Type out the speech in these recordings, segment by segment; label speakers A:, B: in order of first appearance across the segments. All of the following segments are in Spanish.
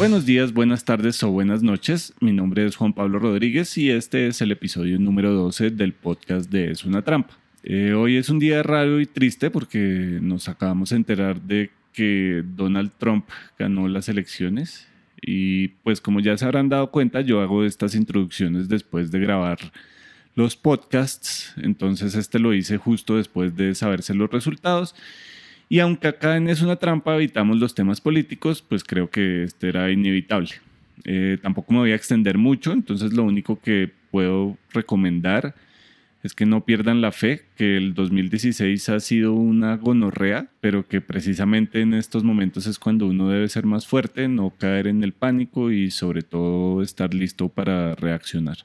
A: Buenos días, buenas tardes o buenas noches. Mi nombre es Juan Pablo Rodríguez y este es el episodio número 12 del podcast de Es una trampa. Eh, hoy es un día raro y triste porque nos acabamos de enterar de que Donald Trump ganó las elecciones y pues como ya se habrán dado cuenta yo hago estas introducciones después de grabar los podcasts, entonces este lo hice justo después de saberse los resultados y aunque acá en Es una trampa evitamos los temas políticos, pues creo que este era inevitable. Eh, tampoco me voy a extender mucho, entonces lo único que puedo recomendar es que no pierdan la fe, que el 2016 ha sido una gonorrea, pero que precisamente en estos momentos es cuando uno debe ser más fuerte, no caer en el pánico y sobre todo estar listo para reaccionar.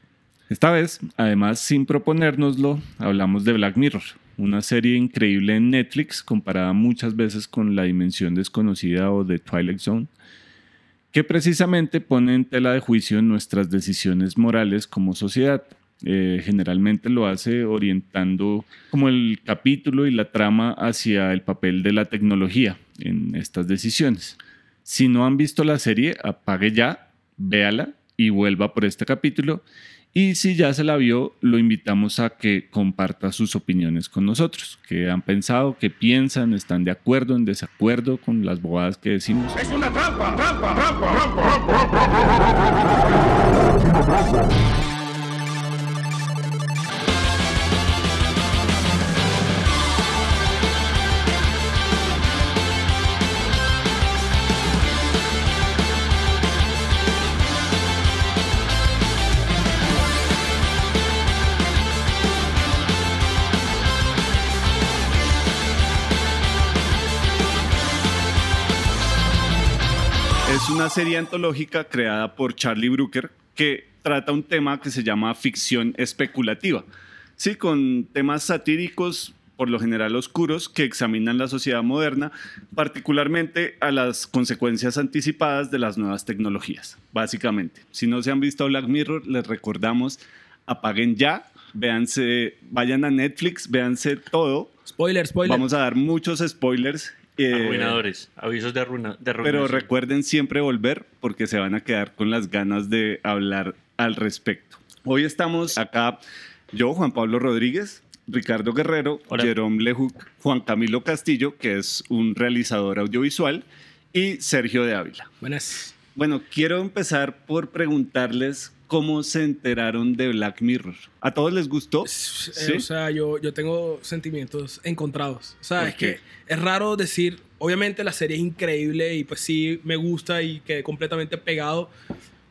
A: Esta vez, además sin proponérnoslo, hablamos de Black Mirror, una serie increíble en Netflix comparada muchas veces con La Dimensión Desconocida o The Twilight Zone, que precisamente pone en tela de juicio nuestras decisiones morales como sociedad. Eh, generalmente lo hace orientando como el capítulo y la trama hacia el papel de la tecnología en estas decisiones. Si no han visto la serie, apague ya, véala y vuelva por este capítulo y si ya se la vio, lo invitamos a que comparta sus opiniones con nosotros. ¿Qué han pensado? ¿Qué piensan? ¿Están de acuerdo, en desacuerdo con las bobadas que decimos? ¡Es una trampa! ¡Trampa! ¡Trampa! ¡Trampa! Una serie antológica creada por Charlie Brooker que trata un tema que se llama ficción especulativa. Sí, con temas satíricos, por lo general oscuros, que examinan la sociedad moderna, particularmente a las consecuencias anticipadas de las nuevas tecnologías, básicamente. Si no se han visto Black Mirror, les recordamos, apaguen ya, véanse, vayan a Netflix, véanse todo.
B: Spoiler, spoiler.
A: Vamos a dar muchos spoilers
C: eh, Arruinadores, avisos de, arruina, de
A: Pero recuerden siempre volver porque se van a quedar con las ganas de hablar al respecto. Hoy estamos acá, yo, Juan Pablo Rodríguez, Ricardo Guerrero, Jerome Lejuc, Juan Camilo Castillo, que es un realizador audiovisual, y Sergio de Ávila.
B: Buenas.
A: Bueno, quiero empezar por preguntarles cómo se enteraron de Black Mirror. ¿A todos les gustó?
B: Eh, o sea, yo, yo tengo sentimientos encontrados. O sea, es que es raro decir, obviamente la serie es increíble y pues sí me gusta y quedé completamente pegado,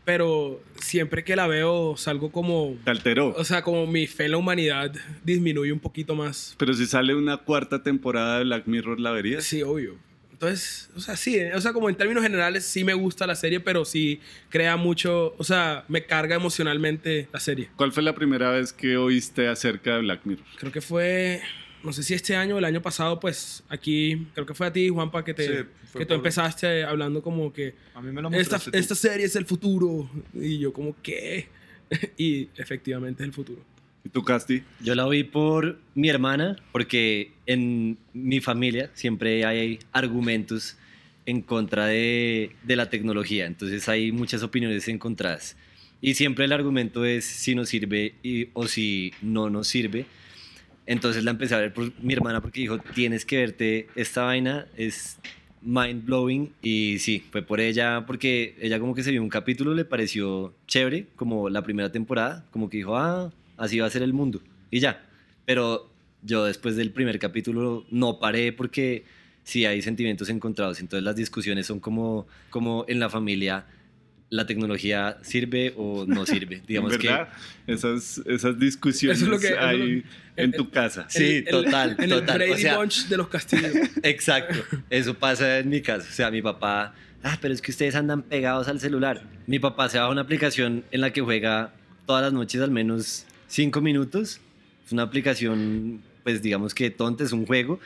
B: pero siempre que la veo salgo como...
A: Te alteró.
B: O sea, como mi fe en la humanidad disminuye un poquito más.
A: Pero si sale una cuarta temporada de Black Mirror, ¿la verías?
B: Sí, obvio. Entonces, o sea, sí, o sea, como en términos generales sí me gusta la serie, pero sí crea mucho, o sea, me carga emocionalmente la serie.
A: ¿Cuál fue la primera vez que oíste acerca de Black Mirror?
B: Creo que fue, no sé si este año o el año pasado, pues aquí, creo que fue a ti, Juanpa, que, te, que tú empezaste hablando como que...
D: A mí me lo
B: esta, esta serie es el futuro. Y yo como, ¿qué? y efectivamente es el futuro.
A: ¿Y tú, Casti?
E: Yo la vi por mi hermana, porque en mi familia siempre hay argumentos en contra de, de, la tecnología, entonces hay muchas opiniones encontradas. Y siempre el argumento es si nos sirve y, o si no nos sirve. Entonces la empecé a ver por mi hermana porque dijo, tienes que verte esta vaina, es mind blowing. Y sí, fue por ella, porque ella como que se vio un capítulo, le pareció chévere, como la primera temporada, como que dijo, ah, así va a ser el mundo. Y ya. Pero yo después del primer capítulo no paré porque sí hay sentimientos encontrados. Entonces las discusiones son como, como en la familia. ¿La tecnología sirve o no sirve?
A: Digamos ¿verdad? que esas, esas discusiones es lo que, hay en tu casa.
E: Sí, total.
B: En
E: total.
B: el Brady Bunch de los castillos.
E: Exacto. Eso pasa en mi casa. O sea, mi papá, ah, pero es que ustedes andan pegados al celular. Mi papá se baja una aplicación en la que juega todas las noches al menos cinco minutos. Es una aplicación, pues digamos que tonta, es un juego,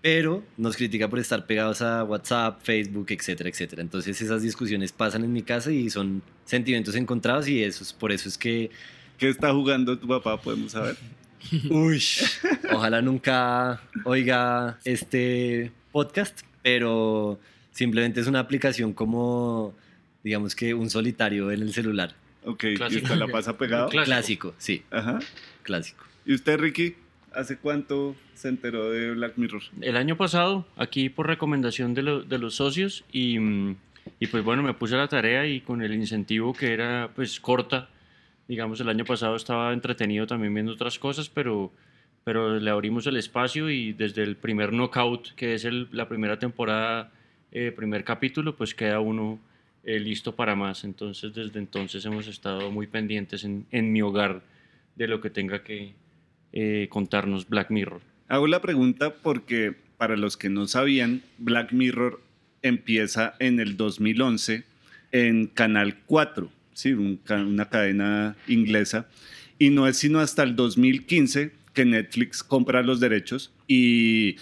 E: pero nos critica por estar pegados a WhatsApp, Facebook, etcétera, etcétera. Entonces esas discusiones pasan en mi casa y son sentimientos encontrados y eso, por eso es que...
A: ¿Qué está jugando tu papá? Podemos saber.
E: Uy, ojalá nunca oiga este podcast, pero simplemente es una aplicación como digamos que un solitario en el celular.
A: Ok, ¿y
C: Clásico.
A: usted la pasa pegado?
C: Clásico.
E: Clásico, sí,
A: Ajá.
E: clásico.
A: ¿Y usted, Ricky, hace cuánto se enteró de Black Mirror?
C: El año pasado, aquí por recomendación de, lo- de los socios, y, y pues bueno, me puse a la tarea y con el incentivo que era pues corta, digamos, el año pasado estaba entretenido también viendo otras cosas, pero, pero le abrimos el espacio y desde el primer knockout, que es el- la primera temporada, eh, primer capítulo, pues queda uno eh, listo para más. Entonces, desde entonces hemos estado muy pendientes en, en mi hogar de lo que tenga que eh, contarnos Black Mirror.
A: Hago la pregunta porque para los que no sabían, Black Mirror empieza en el 2011 en Canal 4, ¿sí? Un una cadena inglesa, y no es sino hasta el 2015 que Netflix compra los derechos y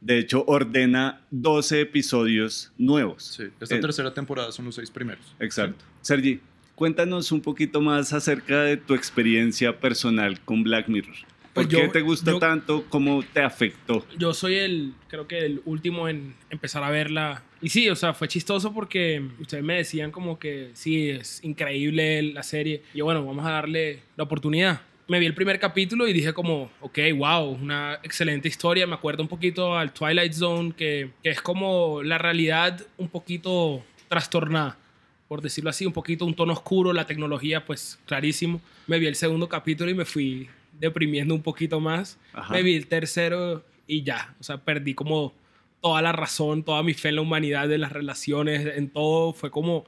A: de hecho ordena 12 episodios nuevos.
D: Sí, esta
A: Eh,
D: tercera temporada son los seis primeros.
A: Exacto. Sergi, cuéntanos un poquito más acerca de tu experiencia personal con Black Mirror. ¿Por
B: Pues
A: qué
B: yo-
A: te gusta
B: yo-
A: tanto? ¿Cómo te afectó?
B: Yo soy el, creo que el último en empezar a verla. Y sí, o sea, fue chistoso porque ustedes me decían como que sí, es increíble la serie. Y yo, bueno, vamos a darle la oportunidad. Me vi el primer capítulo y dije como, ok, wow, una excelente historia. Me acuerdo un poquito al Twilight Zone, que, que es como la realidad un poquito trastornada por decirlo así, un poquito un tono oscuro, la tecnología pues clarísimo. Me vi el segundo capítulo y me fui deprimiendo un poquito más.
A: Ajá.
B: Me vi el tercero y ya, o sea, perdí como toda la razón, toda mi fe en la humanidad, en las relaciones, en todo. Fue como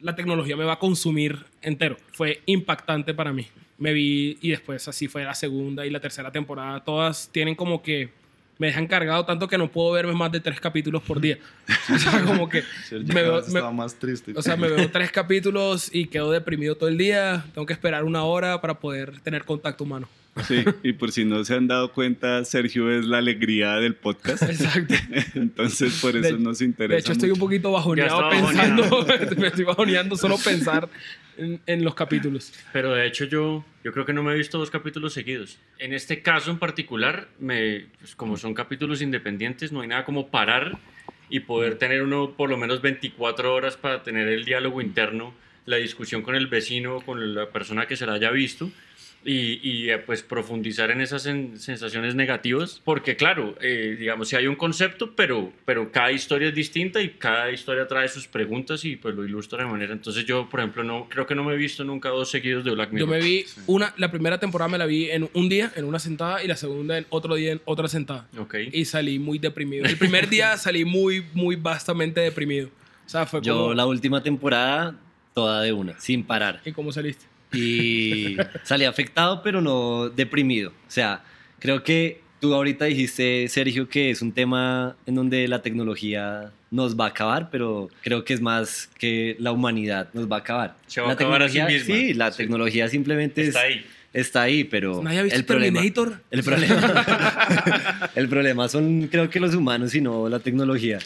B: la tecnología me va a consumir entero. Fue impactante para mí. Me vi y después así fue la segunda y la tercera temporada. Todas tienen como que me dejan cargado tanto que no puedo verme más de tres capítulos por día. O sea, como que me veo, me-
D: más triste.
B: o sea, me veo tres capítulos y quedo deprimido todo el día. Tengo que esperar una hora para poder tener contacto humano.
A: Sí, y por si no se han dado cuenta, Sergio es la alegría del podcast.
B: Exacto.
A: Entonces, por eso
B: De-
A: nos interesa.
B: De hecho, estoy un
A: mucho.
B: poquito bajoneado pensando. me estoy bajoneando solo pensar en, en los capítulos.
C: Pero de hecho yo, yo creo que no me he visto dos capítulos seguidos. En este caso en particular, me, pues como son capítulos independientes, no hay nada como parar y poder tener uno por lo menos 24 horas para tener el diálogo interno, la discusión con el vecino, con la persona que se la haya visto. Y, y, eh, pues profundizar en esas sen- sensaciones negativas, porque claro, eh, digamos, si hay un concepto, pero, pero cada historia es distinta y cada historia trae sus preguntas y pues lo ilustra de manera. Entonces yo, por ejemplo, no creo que no me he visto nunca dos seguidos de Black
B: Yo
C: Mirror.
B: me vi una, la primera temporada me la vi en un día, en una sentada, y la segunda en otro día, en otra sentada.
C: Ok.
B: Y salí muy deprimido. El primer día salí muy, muy vastamente deprimido. O sea, fue
E: Yo
B: como...
E: la última temporada, toda de una, sin parar.
B: ¿Y cómo saliste?
E: Y salí afectado, pero no deprimido. O sea, creo que tú ahorita dijiste, Sergio, que es un tema en donde la tecnología nos va a acabar, pero creo que es más que la humanidad nos va a acabar.
C: Se va a
E: la
C: acabar a sí
E: tecnología-
C: misma.
E: Sí, la tecnología simplemente
C: Está
E: es-
C: ahí.
E: está ahí, pero
B: ¿Nadie ha visto
E: el problema,
B: Terminator?
E: el problema, el problema son creo que los humanos y no la tecnología.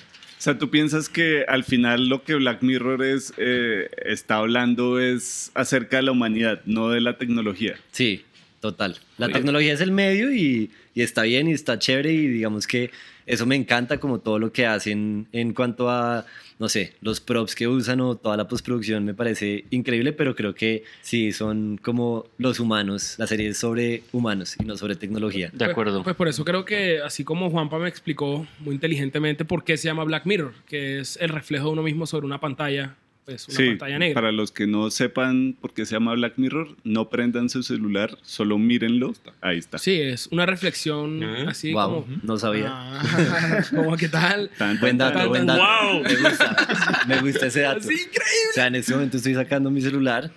A: O sea, tú piensas que al final lo que Black Mirror es, eh, está hablando es acerca de la humanidad, no de la tecnología.
E: Sí, total. La
A: Oye.
E: tecnología es el medio y, y está bien y está chévere y digamos que eso me encanta como todo lo que hacen en cuanto a, no sé, los props que usan o toda la postproducción me parece increíble, pero creo que sí, son como los humanos, la serie es sobre humanos y no sobre tecnología.
C: De acuerdo.
B: Pues, pues por eso creo que, así como Juanpa me explicó muy inteligentemente por qué se llama Black Mirror, que es el reflejo de uno mismo sobre una pantalla, pues una
A: sí,
B: pantalla negra.
A: para los que no sepan por qué se llama Black Mirror, no prendan su celular, solo mírenlo. Ahí está.
B: Sí, es una reflexión
C: Ujú.
B: así
E: wow,
B: como...
E: no sabía.
B: Ah, como qué tal?
A: Tan,
E: Buen dato,
A: tan.
E: buen dato.
C: ¡Wow!
E: Me gusta, me gusta ese dato.
B: Sí, increíble.
E: O sea, en este momento estoy sacando mi celular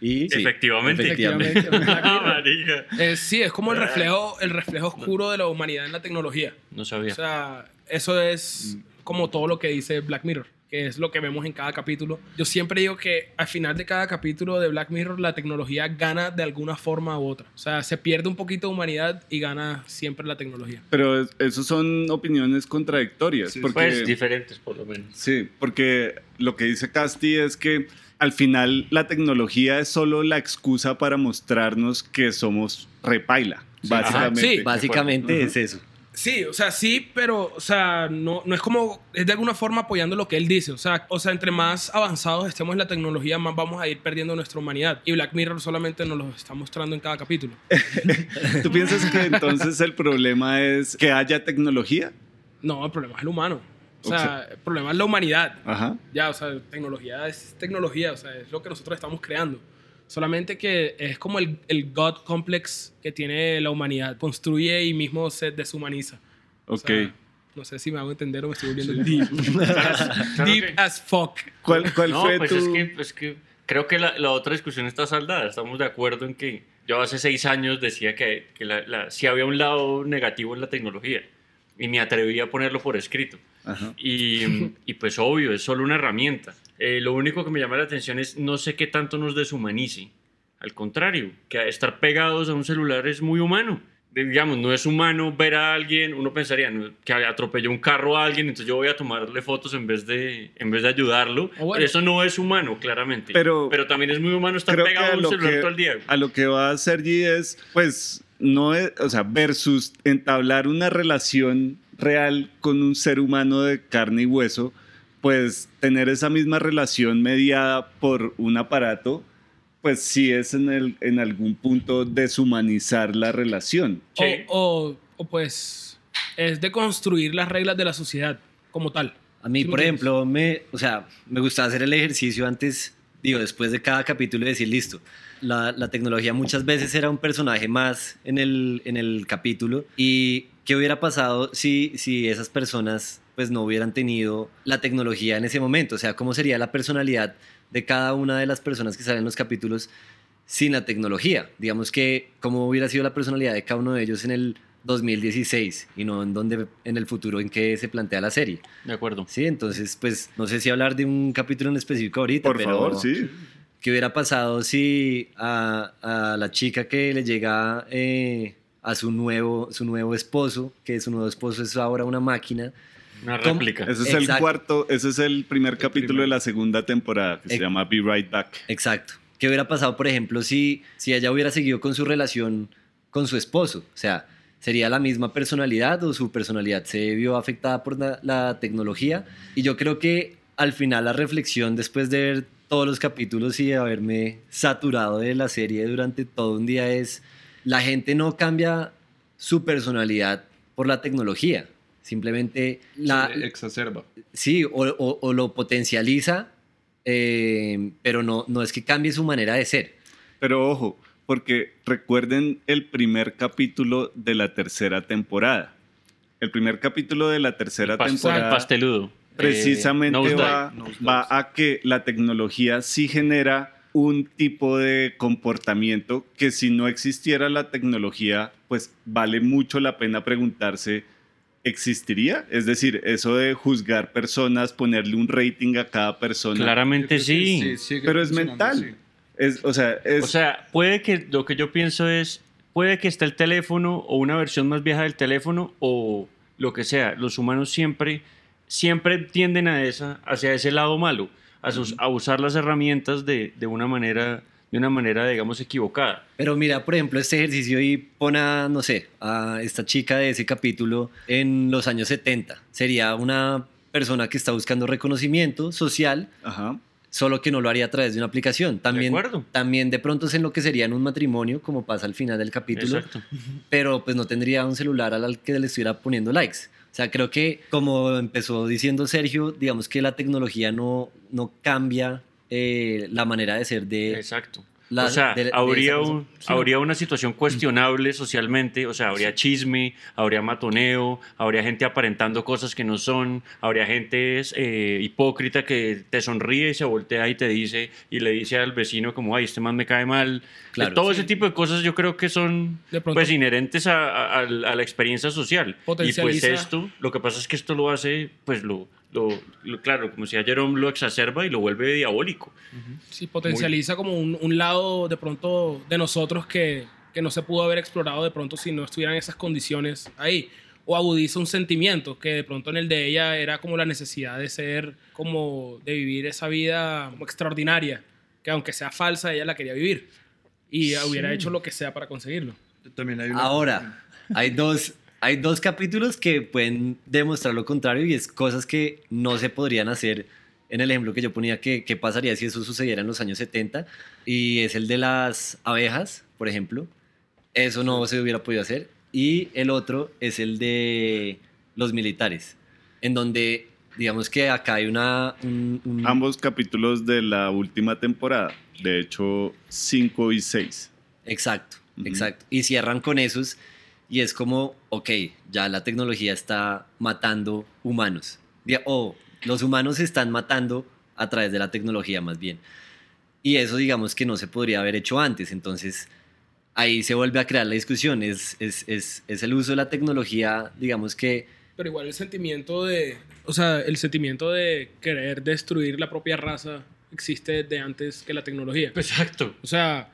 E: y... sí,
C: Efectivamente.
E: efectivamente.
C: Ah.
B: Eh, sí, es como el reflejo, el reflejo oscuro de la humanidad en la tecnología.
C: No sabía.
B: O sea, eso es como todo lo que dice Black Mirror, que es lo que vemos en cada capítulo. Yo siempre digo que al final de cada capítulo de Black Mirror la tecnología gana de alguna forma u otra. O sea, se pierde un poquito de humanidad y gana siempre la tecnología.
A: Pero es- esos son opiniones contradictorias.
D: Sí,
A: porque,
C: Pues diferentes, por lo menos.
A: Sí, porque lo que dice Casti es que al final la tecnología es solo la excusa para mostrarnos que somos repaila, básicamente.
B: Ajá, sí.
E: Básicamente es eso.
B: Sí, o sea, sí, pero, o sea, no, no es como, es de alguna forma apoyando lo que él dice. O sea, o sea, entre más avanzados estemos en la tecnología, más vamos a ir perdiendo nuestra humanidad. Y Black Mirror solamente nos lo está mostrando en cada capítulo.
A: ¿Tú piensas que entonces el problema es que haya tecnología?
B: No, el problema es el humano. O sea, el problema es la humanidad.
A: Ajá.
B: Ya, o sea, tecnología es tecnología, o sea, es lo que nosotros estamos creando. Solamente que es como el, el God complex que tiene la humanidad. Construye y mismo se deshumaniza. O
A: Ok.
B: sea, no sé si me hago entender o me estoy volviendo deep.
C: Claro
B: deep
C: que-
B: as fuck.
A: ¿Cuál, cuál
C: No,
A: fue
C: pues
A: tu...?
C: es que, es que creo que la, la otra discusión está saldada. Estamos de acuerdo en que yo hace seis años decía que, que la, la- sí había un lado negativo en la tecnología y me atreví a ponerlo por escrito. Y, y pues obvio, es solo una herramienta. Eh, lo único que me llama la atención es no sé qué tanto nos deshumanice. Al contrario, que estar pegados a un celular es muy humano. Digamos, no es humano ver a alguien, uno pensaría ¿no? que atropelló un carro a alguien, entonces yo voy a tomarle fotos en vez de, en vez de ayudarlo.
B: O bueno.
C: Eso no es humano, claramente.
A: Pero-
C: Pero también es muy humano estar pegado
A: a
C: un celular
A: que,
C: todo el día.
A: a lo que va a Sergi es, pues, no es, o sea, versus entablar una relación real con un ser humano de carne y hueso, pues tener esa misma relación mediada por un aparato, pues sí es en, el, en algún punto deshumanizar la relación.
C: Sí.
B: O, o, o, pues es de construir las reglas de la sociedad como tal.
E: A mí,
B: ¿Sí me
E: por ejemplo, me, o sea, me gustaba hacer el ejercicio antes, digo, después de cada capítulo y decir, listo, la, la tecnología muchas veces era un personaje más en el, en el capítulo y qué hubiera pasado si, si esas personas pues no hubieran tenido la tecnología en ese momento, o sea, cómo sería la personalidad de cada una de las personas que salen en los capítulos sin la tecnología. Digamos que cómo hubiera sido la personalidad de cada uno de ellos en el 2016 y no en donde en el futuro en que se plantea la serie.
C: De acuerdo.
E: Sí, entonces, pues no sé si hablar de un capítulo en específico ahorita,
A: Por
E: pero
A: favor, sí.
E: ¿qué hubiera pasado si a, a la chica que le llega eh, a su nuevo, su nuevo esposo, que su nuevo esposo es ahora una máquina,
C: Una réplica.
A: Ese es el
E: Exacto.
A: cuarto, ese es el primer capítulo de la segunda temporada que se llama Be Right Back.
E: Exacto. ¿Qué hubiera pasado, por ejemplo, si, si ella hubiera seguido con su relación con su esposo? O sea, ¿sería la misma personalidad o su personalidad se vio afectada por la, la tecnología? Y yo creo que al final la reflexión, después de ver todos los capítulos y de haberme saturado de la serie durante todo un día, es la gente no cambia su personalidad por la tecnología. Simplemente la,
D: Se exacerba.
E: Sí, o, o- o lo potencializa, eh, pero no, no es que cambie su manera de ser.
A: Pero ojo, porque recuerden el primer capítulo de la tercera temporada. El primer capítulo de la tercera temporada
C: pasteludo.
A: precisamente
C: Eh, nosedive.
A: va, va a que la tecnología sí genera un tipo de comportamiento que si no existiera la tecnología, pues vale mucho la pena preguntarse, ¿existiría? Es decir, eso de juzgar personas, ponerle un rating a cada persona.
C: Claramente sí.
D: sigue
A: Pero es mental. Es, o sea, es,
C: O sea, puede que lo que yo pienso es, puede que esté el teléfono o una versión más vieja del teléfono o lo que sea. Los humanos siempre, siempre tienden a esa, hacia ese lado malo, a, sus- a usar las herramientas de, de una manera, de una manera, digamos, equivocada. Pero
E: Pero mira, por ejemplo, este ejercicio y pon a, no sé, a esta chica de ese capítulo en los años 70. Sería una persona que está buscando reconocimiento social,
A: ajá.
E: solo que no lo haría a través de una aplicación. También,
C: acuerdo.
E: también de pronto se enloquecería en un matrimonio, como pasa al final del capítulo.
C: Exacto.
E: pero pues no tendría un celular al que le estuviera poniendo likes. O sea, creo que como empezó diciendo Sergio, digamos que la tecnología no, no cambia eh, la manera de ser de...
C: Exacto.
E: La-
C: o sea,
E: de- de
C: habría, un- habría una situación cuestionable socialmente, o sea, habría chisme, habría matoneo, habría gente aparentando cosas que no son, habría gente eh, hipócrita que te sonríe y se voltea y te dice, y le dice al vecino como, ay, este man me cae mal.
E: Claro.
C: Todo ese tipo de cosas yo creo que son
B: pronto-
C: pues inherentes a, a- a la experiencia social. Y pues esto, lo que pasa es que esto lo hace, pues lo, lo, lo- claro, como decía Jerome, lo exacerba y lo vuelve diabólico.
B: Sí, potencializa como un, un lado de pronto de nosotros que, que no se pudo haber explorado de pronto si no estuvieran esas condiciones ahí. O agudiza un sentimiento que de pronto en el de ella era como la necesidad de ser, como de vivir esa vida como extraordinaria, que aunque sea falsa, ella la quería vivir. Y hubiera hecho lo que sea para conseguirlo.
D: También hay una-
E: Ahora, hay dos, hay dos capítulos que pueden demostrar lo contrario y es cosas que no se podrían hacer en el ejemplo que yo ponía que, qué pasaría si eso sucediera en los años 70 y es el de las abejas, por ejemplo. Eso no se hubiera podido hacer. Y el otro es el de los militares, en donde digamos que acá hay una... un- un-
A: Ambos capítulos de la última temporada, de hecho 5 y 6.
E: Exacto,
A: Ujú.
E: exacto. Y cierran con esos y es como, ok, ya la tecnología está matando humanos. O los humanos se están matando a través de la tecnología más bien. Y eso digamos que no se podría haber hecho antes. Entonces ahí se vuelve a crear la discusión. Es, es, es, es el uso de la tecnología, digamos que...
B: Pero igual el sentimiento de. O sea, el sentimiento de querer destruir la propia raza existe desde antes que la tecnología.
C: Exacto.
B: O sea,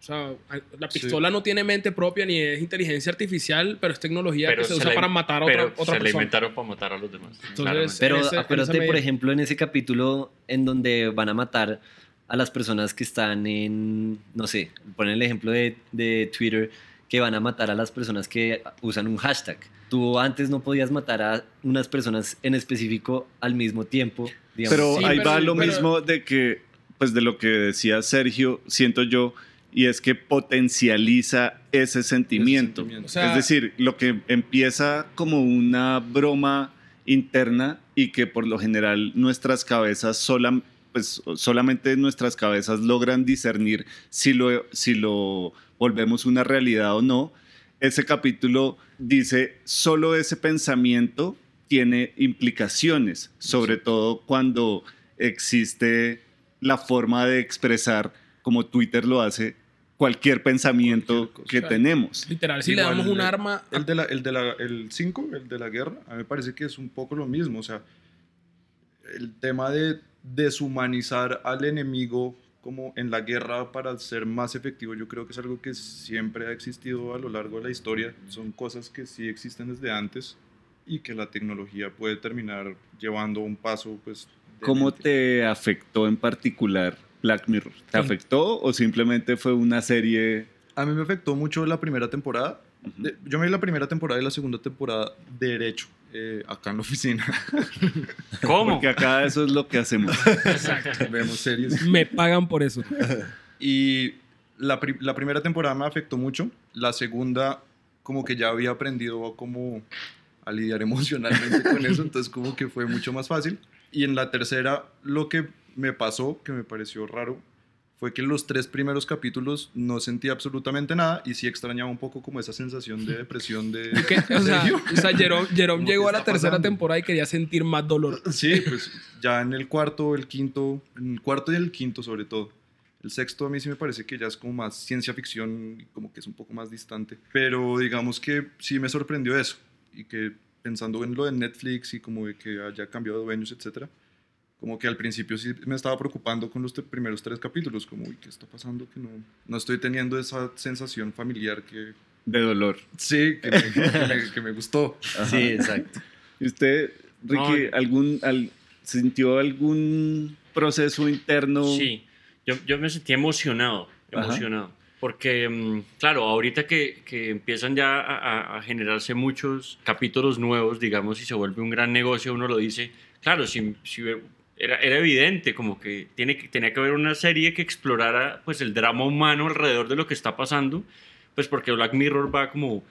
B: o sea la pistola no tiene mente propia ni es inteligencia artificial, pero es tecnología que se, usa
C: la-
B: para matar a
C: pero
B: otra, otra
C: se la
B: persona.
C: inventaron para matar a los demás.
B: Entonces.
E: Pero
B: ese-
E: acuérdate, por ejemplo, en ese capítulo en donde van a matar a las personas que están en, no sé, ponen el ejemplo de, de Twitter, que van a matar a las personas que usan un hashtag. Tú antes no podías matar a unas personas en específico al mismo tiempo. digamos.
A: Pero
B: Sí,
A: ahí
B: pero-
A: va lo
B: pero-
A: mismo de que, pues de lo que decía Sergio, siento yo, y es que potencializa ese sentimiento.
D: sentimiento.
B: O sea-
A: es decir, lo que empieza como una broma interna y que por lo general nuestras cabezas sola- pues, solamente nuestras cabezas logran discernir si lo, si lo volvemos una realidad o no. Ese capítulo dice, solo ese pensamiento tiene implicaciones, sobre todo cuando existe la forma de expresar, como Twitter lo hace, cualquier pensamiento
D: Cualquier
A: que
B: Claro.
A: tenemos.
B: Literal, si
D: Igual
B: le damos un
D: el-
B: arma.
D: El de la, el de la, el 5, el de la guerra, a mí me parece que es un poco lo mismo. O sea, el tema de deshumanizar al enemigo como en la guerra para ser más efectivo, yo creo que es algo que siempre ha existido a lo largo de la historia. Son cosas que sí existen desde antes y que la tecnología puede terminar llevando un paso, pues.
A: ¿Cómo te afectó en particular Black Mirror? ¿Te
B: Sí.
A: afectó o simplemente fue una serie?
D: A mí me afectó mucho la primera temporada. De- yo me vi la primera temporada y la segunda temporada derecho, eh, acá en la oficina.
C: ¿Cómo?
A: Porque acá eso es lo que hacemos.
D: Vemos series.
B: Me pagan por eso.
D: Y la, pri- la primera temporada me afectó mucho. La segunda, como que ya había aprendido a como a lidiar emocionalmente con eso, entonces como que fue mucho más fácil. Y en la tercera, lo que me pasó, que me pareció raro, fue que los tres primeros capítulos no sentí absolutamente nada y sí extrañaba un poco como esa sensación de depresión de...
B: Que, o sea, o sea, Jerome, Jerome llegó
D: ¿qué
B: a la tercera
D: pasando?
B: temporada y quería sentir más dolor.
D: Sí, pues ya en el cuarto, el quinto, en el cuarto y el quinto sobre todo. El sexto a mí sí me parece que ya es como más ciencia ficción como que es un poco más distante. Pero digamos que sí me sorprendió eso y que pensando en lo de Netflix y como de que haya cambiado de dueños, etcétera, como que al principio sí me estaba preocupando con los primeros tres capítulos, como, uy, ¿qué está pasando? Que no, no estoy teniendo esa sensación familiar que...
A: De dolor.
D: Sí, que me, que me- que me gustó.
E: Sí, exacto.
A: ¿Y usted, Ricky,
C: No.
A: algún, al- sintió algún proceso interno?
C: Sí, yo, yo me sentí emocionado,
A: Ajá.
C: emocionado. Porque, mm, claro, ahorita que, que empiezan ya a, a- a generarse muchos capítulos nuevos, digamos, y se vuelve un gran negocio, uno lo dice, claro, si, si era, era evidente, como que, tiene que tenía que haber una serie que explorara pues, el drama humano alrededor de lo que está pasando, pues porque Black Mirror va como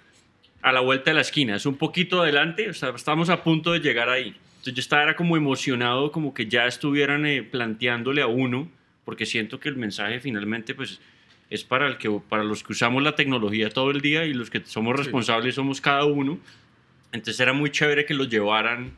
C: a la vuelta de la esquina, es un poquito adelante, o sea, estamos a punto de llegar ahí. Entonces yo estaba era como emocionado, como que ya estuvieran eh, planteándole a uno, porque siento que el mensaje finalmente pues es para, el que, para los que usamos la tecnología todo el día y los que somos responsables somos cada uno. Entonces era muy chévere que lo llevaran,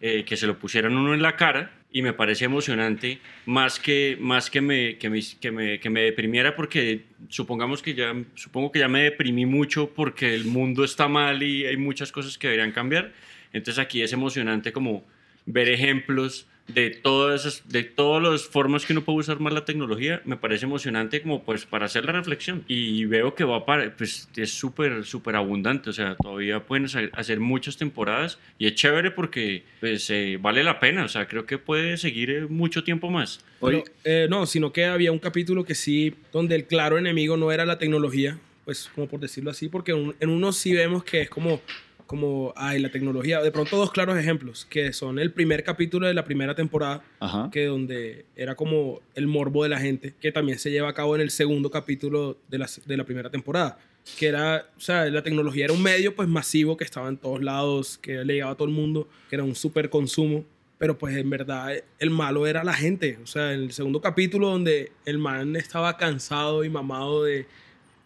C: eh, que se lo pusieran uno en la cara y me parece emocionante más que, más que, me, que, me, que, me, que me deprimiera porque supongamos que ya, supongo que ya me deprimí mucho porque el mundo está mal y hay muchas cosas que deberían cambiar. Entonces aquí es emocionante como ver ejemplos de todas esas, de todas las formas que uno puede usar más la tecnología, me parece emocionante como pues para hacer la reflexión. Y veo que va para, pues es súper, súper abundante, o sea, todavía pueden hacer- hacer muchas temporadas y es chévere porque pues eh, vale la pena, o sea, creo que puede seguir eh, mucho tiempo más.
A: Hoy,
B: Pero, eh, no, sino que había un capítulo que sí, donde el claro enemigo no era la tecnología, pues como por decirlo así, porque en uno sí vemos que es como, como, ay, la tecnología. De pronto dos claros ejemplos, que son el primer capítulo de la primera temporada,
A: Ajá.
B: que donde era como el morbo de la gente, que también se lleva a cabo en el segundo capítulo de la, de la primera temporada. Que era, o sea, la tecnología era un medio pues masivo que estaba en todos lados, que le llegaba a todo el mundo, que era un súper consumo. Pero pues en verdad el malo era la gente. O sea, en el segundo capítulo donde el man estaba cansado y mamado de,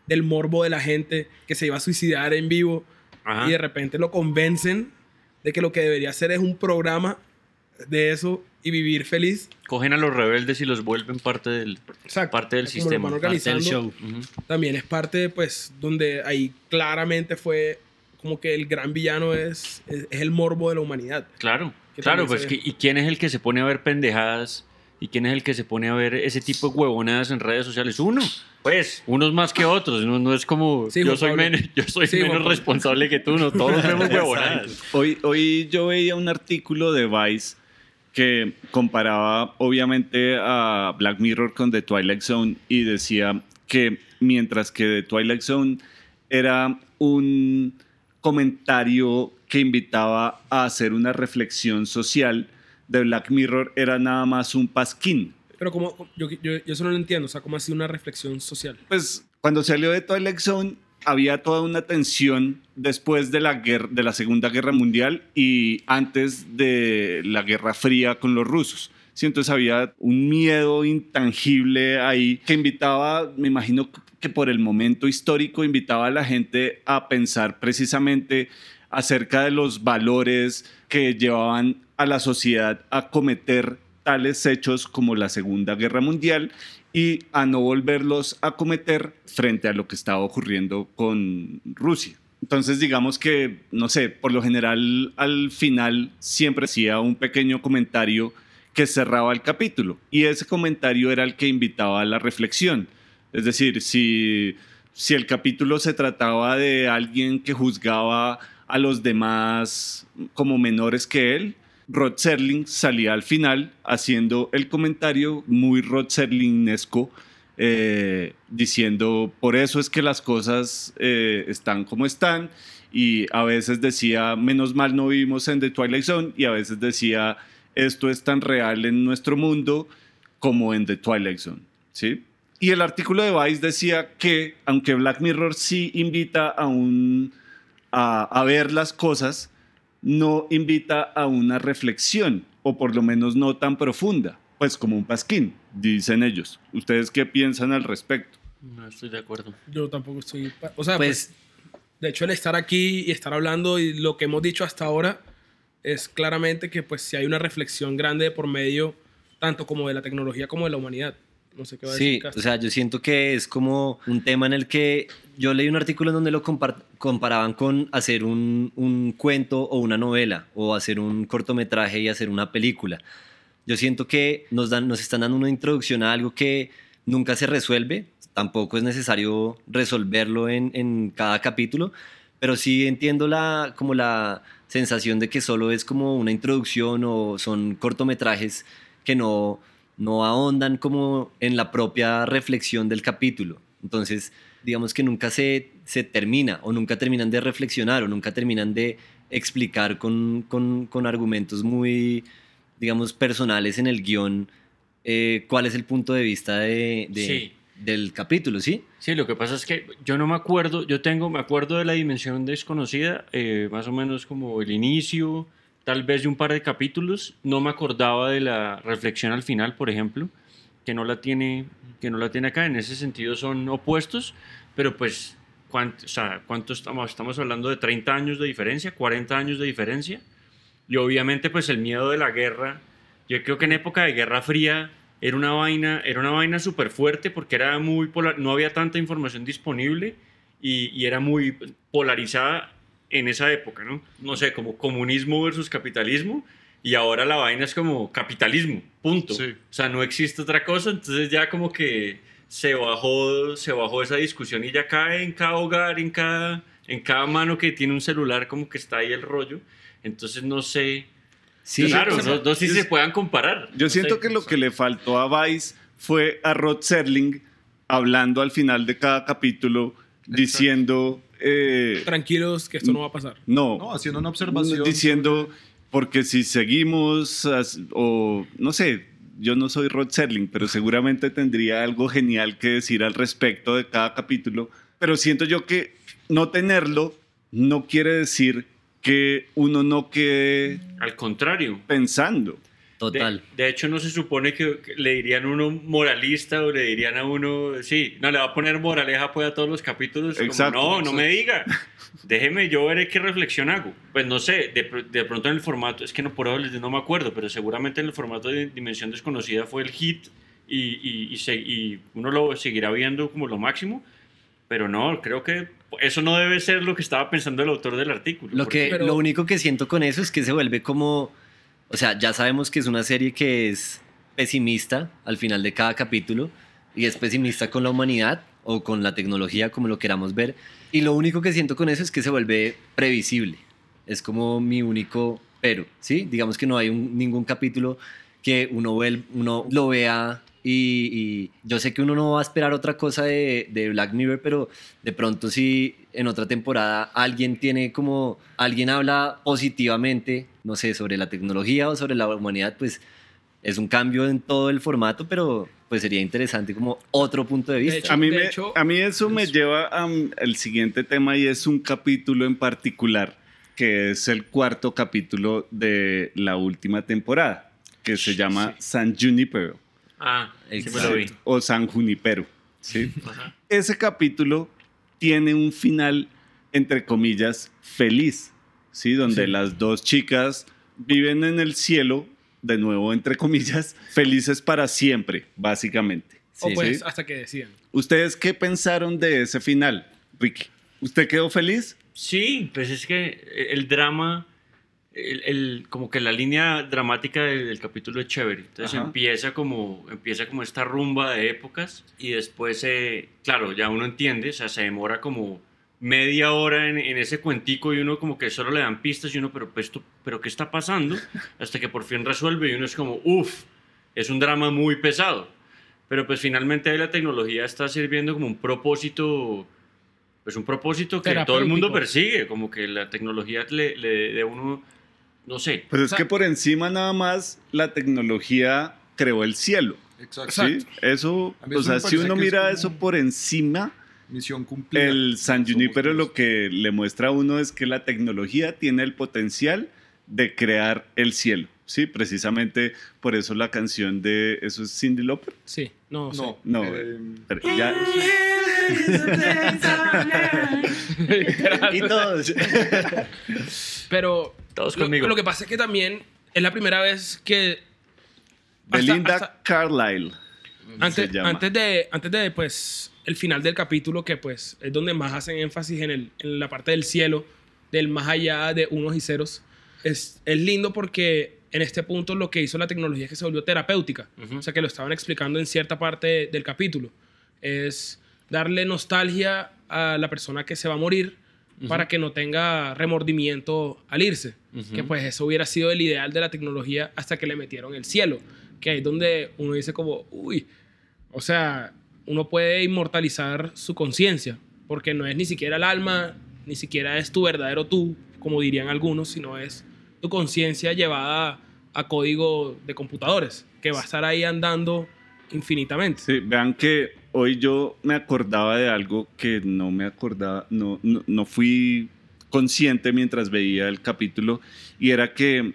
B: del morbo de la gente, que se iba a suicidar en vivo
C: Ajá.
B: y de repente lo convencen de que lo que debería hacer es un programa de eso y vivir feliz.
C: Cogen a los rebeldes y los vuelven parte del,
B: Exacto.
C: parte del sistema. parte
E: del show.
B: También es parte, pues, donde ahí claramente fue como que el gran villano es, es, es el morbo de la humanidad.
C: Claro, claro, pues que. ¿y quién es el que se pone a ver pendejadas? ¿Y quién es el que se pone a ver ese tipo de huevonadas en redes sociales? Uno, pues, unos más que otros, no, no es como
B: Sí,
C: yo soy, menos, yo soy
B: Sí, Juan
C: menos
B: Pablo.
C: responsable que tú, no, todos vemos huevonadas.
A: Hoy, hoy yo veía un artículo de Vice que comparaba obviamente a Black Mirror con The Twilight Zone y decía que mientras que The Twilight Zone era un comentario que invitaba a hacer una reflexión social, The Black Mirror era nada más un pasquín.
B: Pero como, yo, yo, yo eso no lo entiendo, o sea, como así una reflexión social.
A: Pues cuando salió de Twilight Zone había toda una tensión después de la, guerra, de la Segunda Guerra Mundial y antes de la Guerra Fría con los rusos. Sí, entonces había un miedo intangible ahí que invitaba, me imagino que por el momento histórico, invitaba a la gente a pensar precisamente acerca de los valores que llevaban a la sociedad a cometer tales hechos como la Segunda Guerra Mundial y a no volverlos a cometer frente a lo que estaba ocurriendo con Rusia. Entonces digamos que, no sé, por lo general al final siempre hacía un pequeño comentario que cerraba el capítulo y ese comentario era el que invitaba a la reflexión. Es decir, si, si el capítulo se trataba de alguien que juzgaba a los demás como menores que él, Rod Serling salía al final haciendo el comentario muy Rod Serlingesco, eh, diciendo, por eso es que las cosas eh, están como están, y a veces decía, menos mal no vivimos en The Twilight Zone, y a veces decía, esto es tan real en nuestro mundo como en The Twilight Zone, ¿sí? Y el artículo de Vice decía que, aunque Black Mirror sí invita a, un, a, a ver las cosas, no invita a una reflexión, o por lo menos no tan profunda, pues como un pasquín, dicen ellos. ¿Ustedes qué piensan al respecto?
C: No estoy de acuerdo.
B: Yo tampoco estoy... O sea, pues,
E: Pues,
B: de hecho, el estar aquí y estar hablando y lo que hemos dicho hasta ahora es claramente que pues si hay una reflexión grande por medio tanto como de la tecnología como de la humanidad. No sé qué va a
E: sí,
B: decir Castro.
E: o sea, yo siento que es como un tema en el que yo leí un artículo en donde lo compar- comparaban con hacer un, un cuento o una novela o hacer un cortometraje y hacer una película. Yo siento que nos, dan, nos están dando una introducción a algo que nunca se resuelve, tampoco es necesario resolverlo en, en cada capítulo, pero sí entiendo la, como la sensación de que solo es como una introducción o son cortometrajes que no, no ahondan como en la propia reflexión del capítulo. Entonces, digamos que nunca se, se termina o nunca terminan de reflexionar o nunca terminan de explicar con, con, con argumentos muy, digamos, personales en el guion eh, cuál es el punto de vista de, de-
C: Sí.
E: del capítulo, ¿sí?
C: Sí, lo que pasa es que yo no me acuerdo, yo tengo, me acuerdo de la dimensión desconocida, eh, más o menos como el inicio, tal vez de un par de capítulos, no me acordaba de la reflexión al final, por ejemplo, que no la tiene, que no la tiene acá, en ese sentido son opuestos, pero pues, ¿cuánto, o sea, ¿cuánto estamos? Hablando de 30 años de diferencia, 40 años de diferencia, y obviamente pues el miedo de la guerra, yo creo que en época de Guerra Fría era una vaina, era una vaina súper fuerte porque era muy no había tanta información disponible y era muy polarizada en esa época, ¿no? No sé, como comunismo versus capitalismo y ahora la vaina es como capitalismo, punto.
D: Sí.
C: O sea, no existe otra cosa, entonces ya como que se bajó, se bajó esa discusión y ya cae en cada hogar, en cada, en cada mano que tiene un celular, como que está ahí el rollo. Entonces no sé.
E: Sí,
C: claro, no, no sé si
A: yo-
C: se puedan comparar.
A: Yo
C: No
A: siento
C: sé.
A: que lo que le faltó a Vice fue a Rod Serling hablando al final de cada capítulo diciendo eh,
B: Tranquilos que esto no va a pasar.
A: no,
D: No, haciendo una observación.
A: diciendo, porque si seguimos, o no sé, yo no soy Rod Serling, pero seguramente tendría algo genial que decir al respecto de cada capítulo, pero siento yo que no tenerlo no quiere decir que uno no quede
C: Al contrario.
A: pensando.
E: Total.
C: De, de hecho, no se supone que, que le dirían a uno moralista o le dirían a uno, sí, no, le va a poner moraleja pues a todos los capítulos.
A: Exacto,
C: no, no
A: exacto.
C: me diga. Déjeme, yo veré qué reflexión hago. Pues no sé, de, de pronto en el formato, es que no por ahora no me acuerdo, pero seguramente en el formato de Dimensión Desconocida fue el hit y, y, y se- y uno lo seguirá viendo como lo máximo. Pero no, creo que eso no debe ser lo que estaba pensando el autor del artículo.
E: Lo,
C: porque-
E: que,
B: Pero-
E: lo único que siento con eso es que se vuelve como, o sea, ya sabemos que es una serie que es pesimista al final de cada capítulo y es pesimista con la humanidad o con la tecnología, como lo queramos ver. Y lo único que siento con eso es que se vuelve previsible. Es como mi único pero, ¿sí? Digamos que no hay ningún capítulo que uno, uno lo vea y, y yo sé que uno no va a esperar otra cosa de, de Black Mirror, pero de pronto si en otra temporada alguien tiene como, alguien habla positivamente, no sé, sobre la tecnología o sobre la humanidad, pues es un cambio en todo el formato, pero pues sería interesante como otro punto de
B: De
E: vista.
B: hecho,
A: A mí,
B: de
A: me-
B: hecho,
A: a mí eso me lleva al siguiente tema y es un capítulo en particular, que es el cuarto capítulo de la última temporada, que se llama San Junipero
C: Ah, sí me
E: Exacto.
C: lo vi.
A: o San Junipero. ¿sí?
C: Ajá.
A: Ese capítulo tiene un final, entre comillas, feliz, ¿sí? donde
B: Sí.
A: las dos chicas viven en el cielo, de nuevo, entre comillas, felices para siempre, básicamente.
B: o pues
A: sí.
B: hasta que decían.
A: ¿Ustedes qué pensaron de ese final, Ricky? ¿Usted quedó feliz?
C: Sí, pues es que el drama, el, el- como que la línea dramática del, del capítulo es chévere. Entonces
A: Ajá.
C: empieza como, empieza como esta rumba de épocas y después, eh, claro, ya uno entiende, o sea, se demora como media hora en, en ese cuentico y uno como que solo le dan pistas y uno, pero, pues, esto- pero ¿qué está pasando? Hasta que por fin resuelve y uno es como, uff, es un drama muy pesado. Pero pues finalmente ahí la tecnología está sirviendo como un propósito, pues un propósito que todo el mundo persigue, como que la tecnología le, le de uno, no sé,
A: Pues es que por encima nada más la tecnología creó el cielo.
D: Exacto.
A: ¿sí? Eso, o sea, si uno
D: es
A: mira
D: como-
A: eso por encima,
D: Misión cumplida.
A: el San Junipero lo que le muestra a uno es que la tecnología tiene el potencial de crear el cielo. Sí, precisamente por eso la canción de eso es Cindy Lauper.
B: Sí, no,
D: No,
A: No,
D: eh,
A: Pero ya,
E: Y todos.
B: Pero
C: Todos
B: lo,
C: conmigo.
B: lo que pasa es que también es la primera vez que hasta-
A: Belinda
B: hasta-
A: Carlisle.
B: antes,
A: se llama.
B: antes de antes de pues el final del capítulo que pues es donde más hacen énfasis en, el, en la parte del cielo del más allá de unos y ceros es, es lindo porque en este punto lo que hizo la tecnología es que se volvió terapéutica
C: Ujú.
B: o sea que lo estaban explicando en cierta parte del capítulo es darle nostalgia a la persona que se va a morir para que no tenga remordimiento al irse
C: Ujú.
B: que pues eso hubiera sido el ideal de la tecnología hasta que le metieron el cielo que ahí es donde uno dice como uy o sea, uno puede inmortalizar su conciencia, porque no es ni siquiera el alma, ni siquiera es tu verdadero tú, como dirían algunos, sino es tu conciencia llevada a código de computadores, que va a estar ahí andando infinitamente.
A: Sí, vean que hoy yo me acordaba de algo que no me acordaba, no, no, no fui consciente mientras veía el capítulo, y era que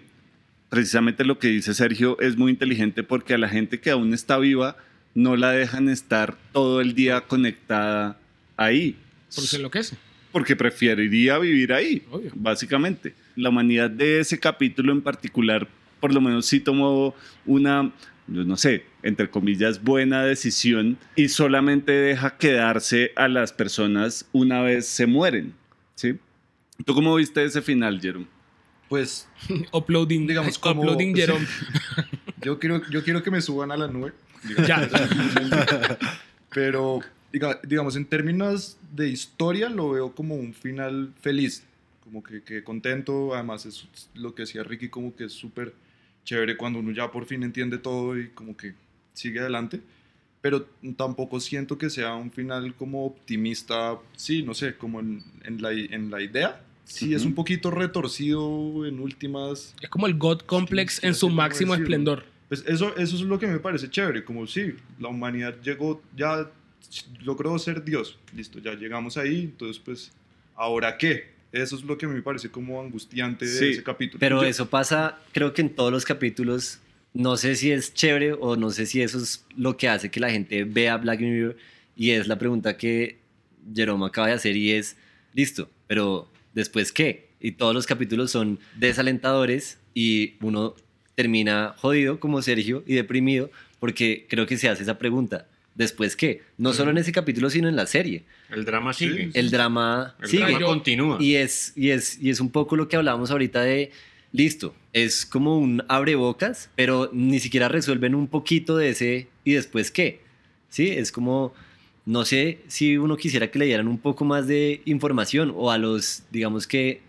A: precisamente lo que dice Sergio es muy inteligente porque a la gente que aún está viva no la dejan estar todo el día conectada ahí,
B: Porque se enloquece.
A: porque preferiría vivir ahí,
B: Obvio.
A: básicamente. La humanidad de ese capítulo en particular, por lo menos sí tomó una, yo no sé, entre comillas, buena decisión y solamente deja quedarse a las personas una vez se mueren. ¿sí? ¿Tú cómo viste ese final, Jerome?
D: Pues
B: Uploading,
D: Digamos, como-
B: uploading Jerome.
D: yo quiero, yo quiero que me suban a la nube.
B: ya.
D: Pero, diga- digamos, en términos de historia, lo veo como un final feliz. Como que, que contento. Además, es lo que decía Ricky, como que es súper chévere cuando uno ya por fin entiende todo y como que sigue adelante. pero tampoco siento que sea un final como optimista, sí, no sé, como en, en la, en la idea. Sí, es un poquito retorcido en últimas.
B: Es como el God Complex en su máximo
D: decirlo.
B: esplendor.
D: Pues eso, eso es lo que me parece chévere, como sí, la humanidad llegó, ya logró ser Dios, listo, ya llegamos ahí, entonces pues, ¿ahora qué? Eso es lo que me parece como angustiante de
A: Sí,
D: ese capítulo.
E: Pero
D: Yo-
E: eso pasa, creo que en todos los capítulos, no sé si es chévere o no sé si eso es lo que hace que la gente vea Black Mirror y es la pregunta que Jerome acaba de hacer y es, listo, pero después qué? Y todos los capítulos son desalentadores y uno termina jodido como Sergio y deprimido porque creo que se hace esa pregunta. ¿Después qué? No solo en ese capítulo, sino en la serie.
C: El drama sigue.
D: Sí.
E: El drama
C: El
E: sigue.
C: drama continúa.
E: Y es, y, es, y es un poco lo que hablábamos ahorita de, listo, es como un abrebocas, pero ni siquiera resuelven un poquito de ese y después qué. Sí, es como, no sé si uno quisiera que le dieran un poco más de información o a los, digamos que,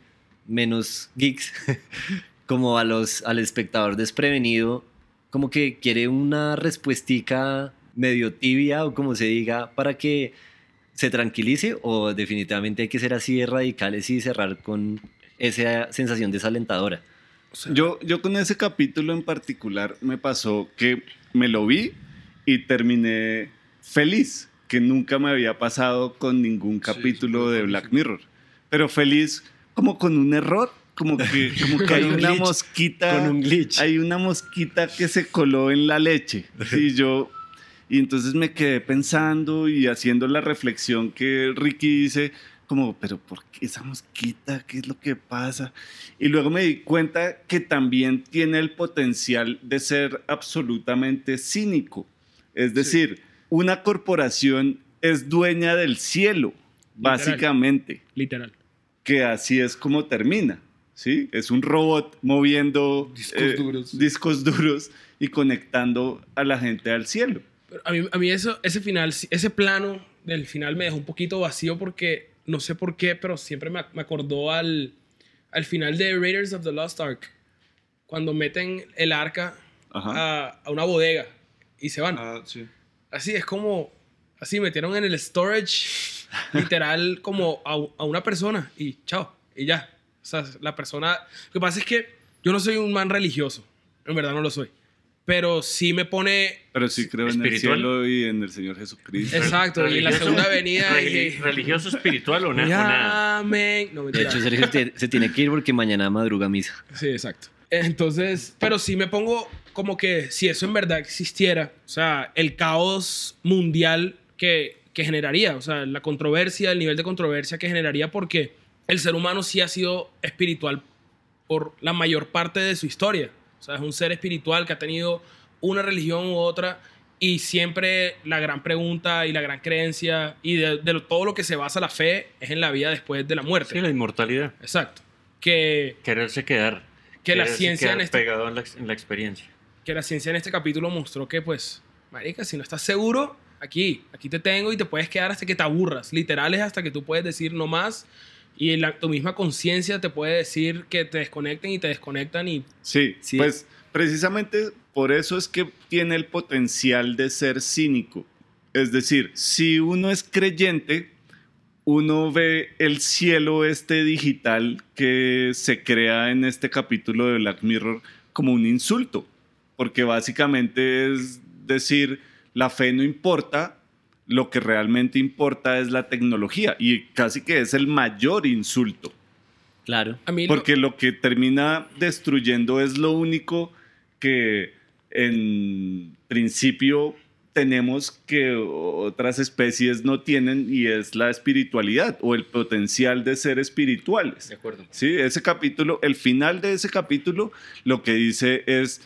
E: menos geeks, como a los, al espectador desprevenido, como que quiere una respuestica medio tibia o como se diga para que se tranquilice o definitivamente hay que ser así de radicales y cerrar con esa sensación desalentadora.
A: Yo, yo con ese capítulo en particular me pasó que me lo vi y terminé feliz, que nunca me había pasado con ningún capítulo
D: súper
A: de. Black Mirror. Pero feliz como con un error, como que, como que hay
E: un
A: una
E: glitch,
A: mosquita.
E: con un glitch.
A: Hay una mosquita que se coló en la leche. Y yo. Y entonces me quedé pensando y haciendo la reflexión que Ricky dice, como, pero ¿por qué esa mosquita? ¿Qué es lo que pasa? Y luego me di cuenta que también tiene el potencial de ser absolutamente cínico. Es decir, una corporación es dueña del cielo, básicamente,
B: Literal.
A: que así es como termina. ¿sí? Es un robot moviendo
D: Discos
A: eh,
D: duros.
A: discos duros y conectando a la gente al cielo.
B: Pero a mí, a mí eso, ese final, ese plano del final me dejó un poquito vacío porque no sé por qué, pero siempre me, me acordó al, al final de Raiders of the Lost Ark. Cuando meten el arca a, a una bodega y se van.
D: Ah, sí.
B: Así es como, así metieron en el storage literal como a, a una persona y chao, y ya. O sea, la persona... Lo que pasa es que yo no soy un man religioso, en verdad no lo soy. Pero sí me pone...
A: Pero sí creo en el cielo y en el Señor Jesucristo.
B: Exacto, y en la
C: Religioso-
B: segunda
C: relig-
B: dije...
C: ¿Religioso espiritual o, na- o nada?
B: Amén. No,
E: De hecho, Sergio se tiene que ir porque mañana madruga misa.
B: Sí, exacto. Entonces, pero sí me pongo como que si eso en verdad existiera, o sea, el caos mundial que, que generaría, o sea, la controversia, el nivel de controversia que generaría porque el ser humano sí ha sido espiritual por la mayor parte de su historia. O sea, es un ser espiritual que ha tenido una religión u otra y siempre la gran pregunta y la gran creencia y de, de todo lo que se basa la fe es en la vida después de la muerte.
C: Sí, la inmortalidad.
B: Exacto. Que
C: Quererse quedar.
B: Que la ciencia en este-
C: pegado en la, en la experiencia.
B: que la ciencia en este capítulo mostró que, pues, marica, si no estás seguro, aquí, aquí te tengo y te puedes quedar hasta que te aburras. Literal es hasta que tú puedes decir no más y la, tu misma conciencia te puede decir que te desconecten y te desconectan y
A: Sí,
E: Sí.
A: pues precisamente por eso es que tiene el potencial de ser cínico. Es decir, si uno es creyente, uno ve el cielo este digital que se crea en este capítulo de Black Mirror como un insulto, porque básicamente es decir, la fe no importa, lo que realmente importa es la tecnología y casi que es el mayor insulto.
E: Claro.
B: a mí lo-
A: Porque lo que termina destruyendo es lo único que en principio tenemos que otras especies no tienen y es la espiritualidad o el potencial de ser espirituales.
C: De acuerdo.
A: Sí, ese capítulo, el final de ese capítulo lo que dice es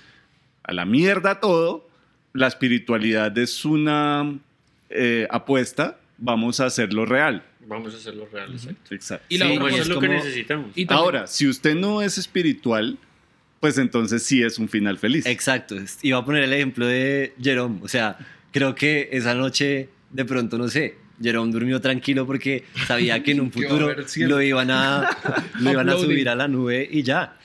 A: a la mierda todo, la espiritualidad es una eh, apuesta, vamos a hacerlo real.
C: Vamos a hacerlo real. exacto.
A: Exacto.
B: Y la
E: Sí,
B: otra
C: Eso
E: y
B: cosa
C: es
E: es
C: lo que necesitamos.
B: y también-
A: Ahora, si usted no es espiritual, pues entonces sí es un final feliz.
E: Exacto. Iba a poner el ejemplo de Jerome. O sea, creo que esa noche, de pronto, no sé, Jerome durmió tranquilo porque sabía que en un futuro lo iban a, lo iban a subir a la nube y ya.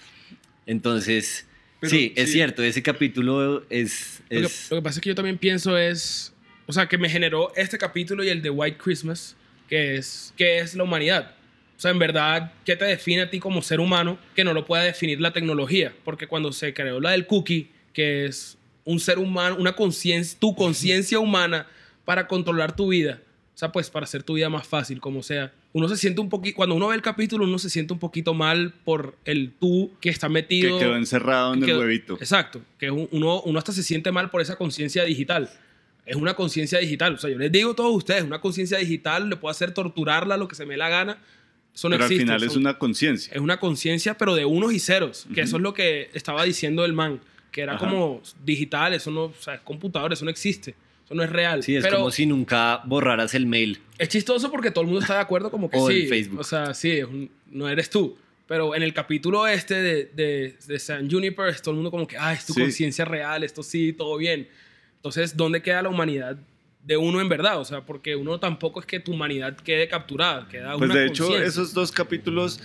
E: Entonces,
D: Pero
E: sí, es
D: sí.
E: cierto, ese capítulo es...
B: Lo que,
E: es
B: lo que pasa es que yo también pienso es, o sea, que me generó este capítulo y el de White Christmas, que es, que es la humanidad. O sea, en verdad, ¿qué te define a ti como ser humano que no lo pueda definir la tecnología? Porque cuando se creó la del cookie, que es un ser humano, una conciencia, tu conciencia humana para controlar tu vida, o sea, pues para hacer tu vida más fácil, como sea. Uno se siente un poquito, cuando uno ve el capítulo, uno se siente un poquito mal por el tú que está metido.
A: Que quedó encerrado en el
B: quedó-
A: huevito.
B: Exacto, que un- uno, uno hasta se siente mal por esa conciencia digital. Es una conciencia digital. O sea, yo les digo a todos ustedes, una conciencia digital, le puedo hacer torturarla, lo que se me dé la gana. Eso no
A: Pero al final es una conciencia.
B: es una conciencia, pero de unos y ceros, que eso es lo que estaba diciendo el man, que era
A: Ajá.
B: como digital, eso no, o sea, es computador, eso no existe, eso no es real.
E: Sí, es
B: pero
E: como si nunca borraras el mail.
B: es chistoso porque todo el mundo está de acuerdo como que
E: O
B: sí.
E: en Facebook.
B: O sea, sí, es un- no eres tú. Pero en el capítulo este de, de, de San Juniper, es todo el mundo como que, ah, es tu
A: Sí.
B: conciencia real, esto sí, todo bien. Entonces, ¿dónde queda la humanidad de uno en verdad? O sea, porque uno tampoco es que tu humanidad quede capturada, queda
A: Pues
B: una
A: de hecho, esos dos capítulos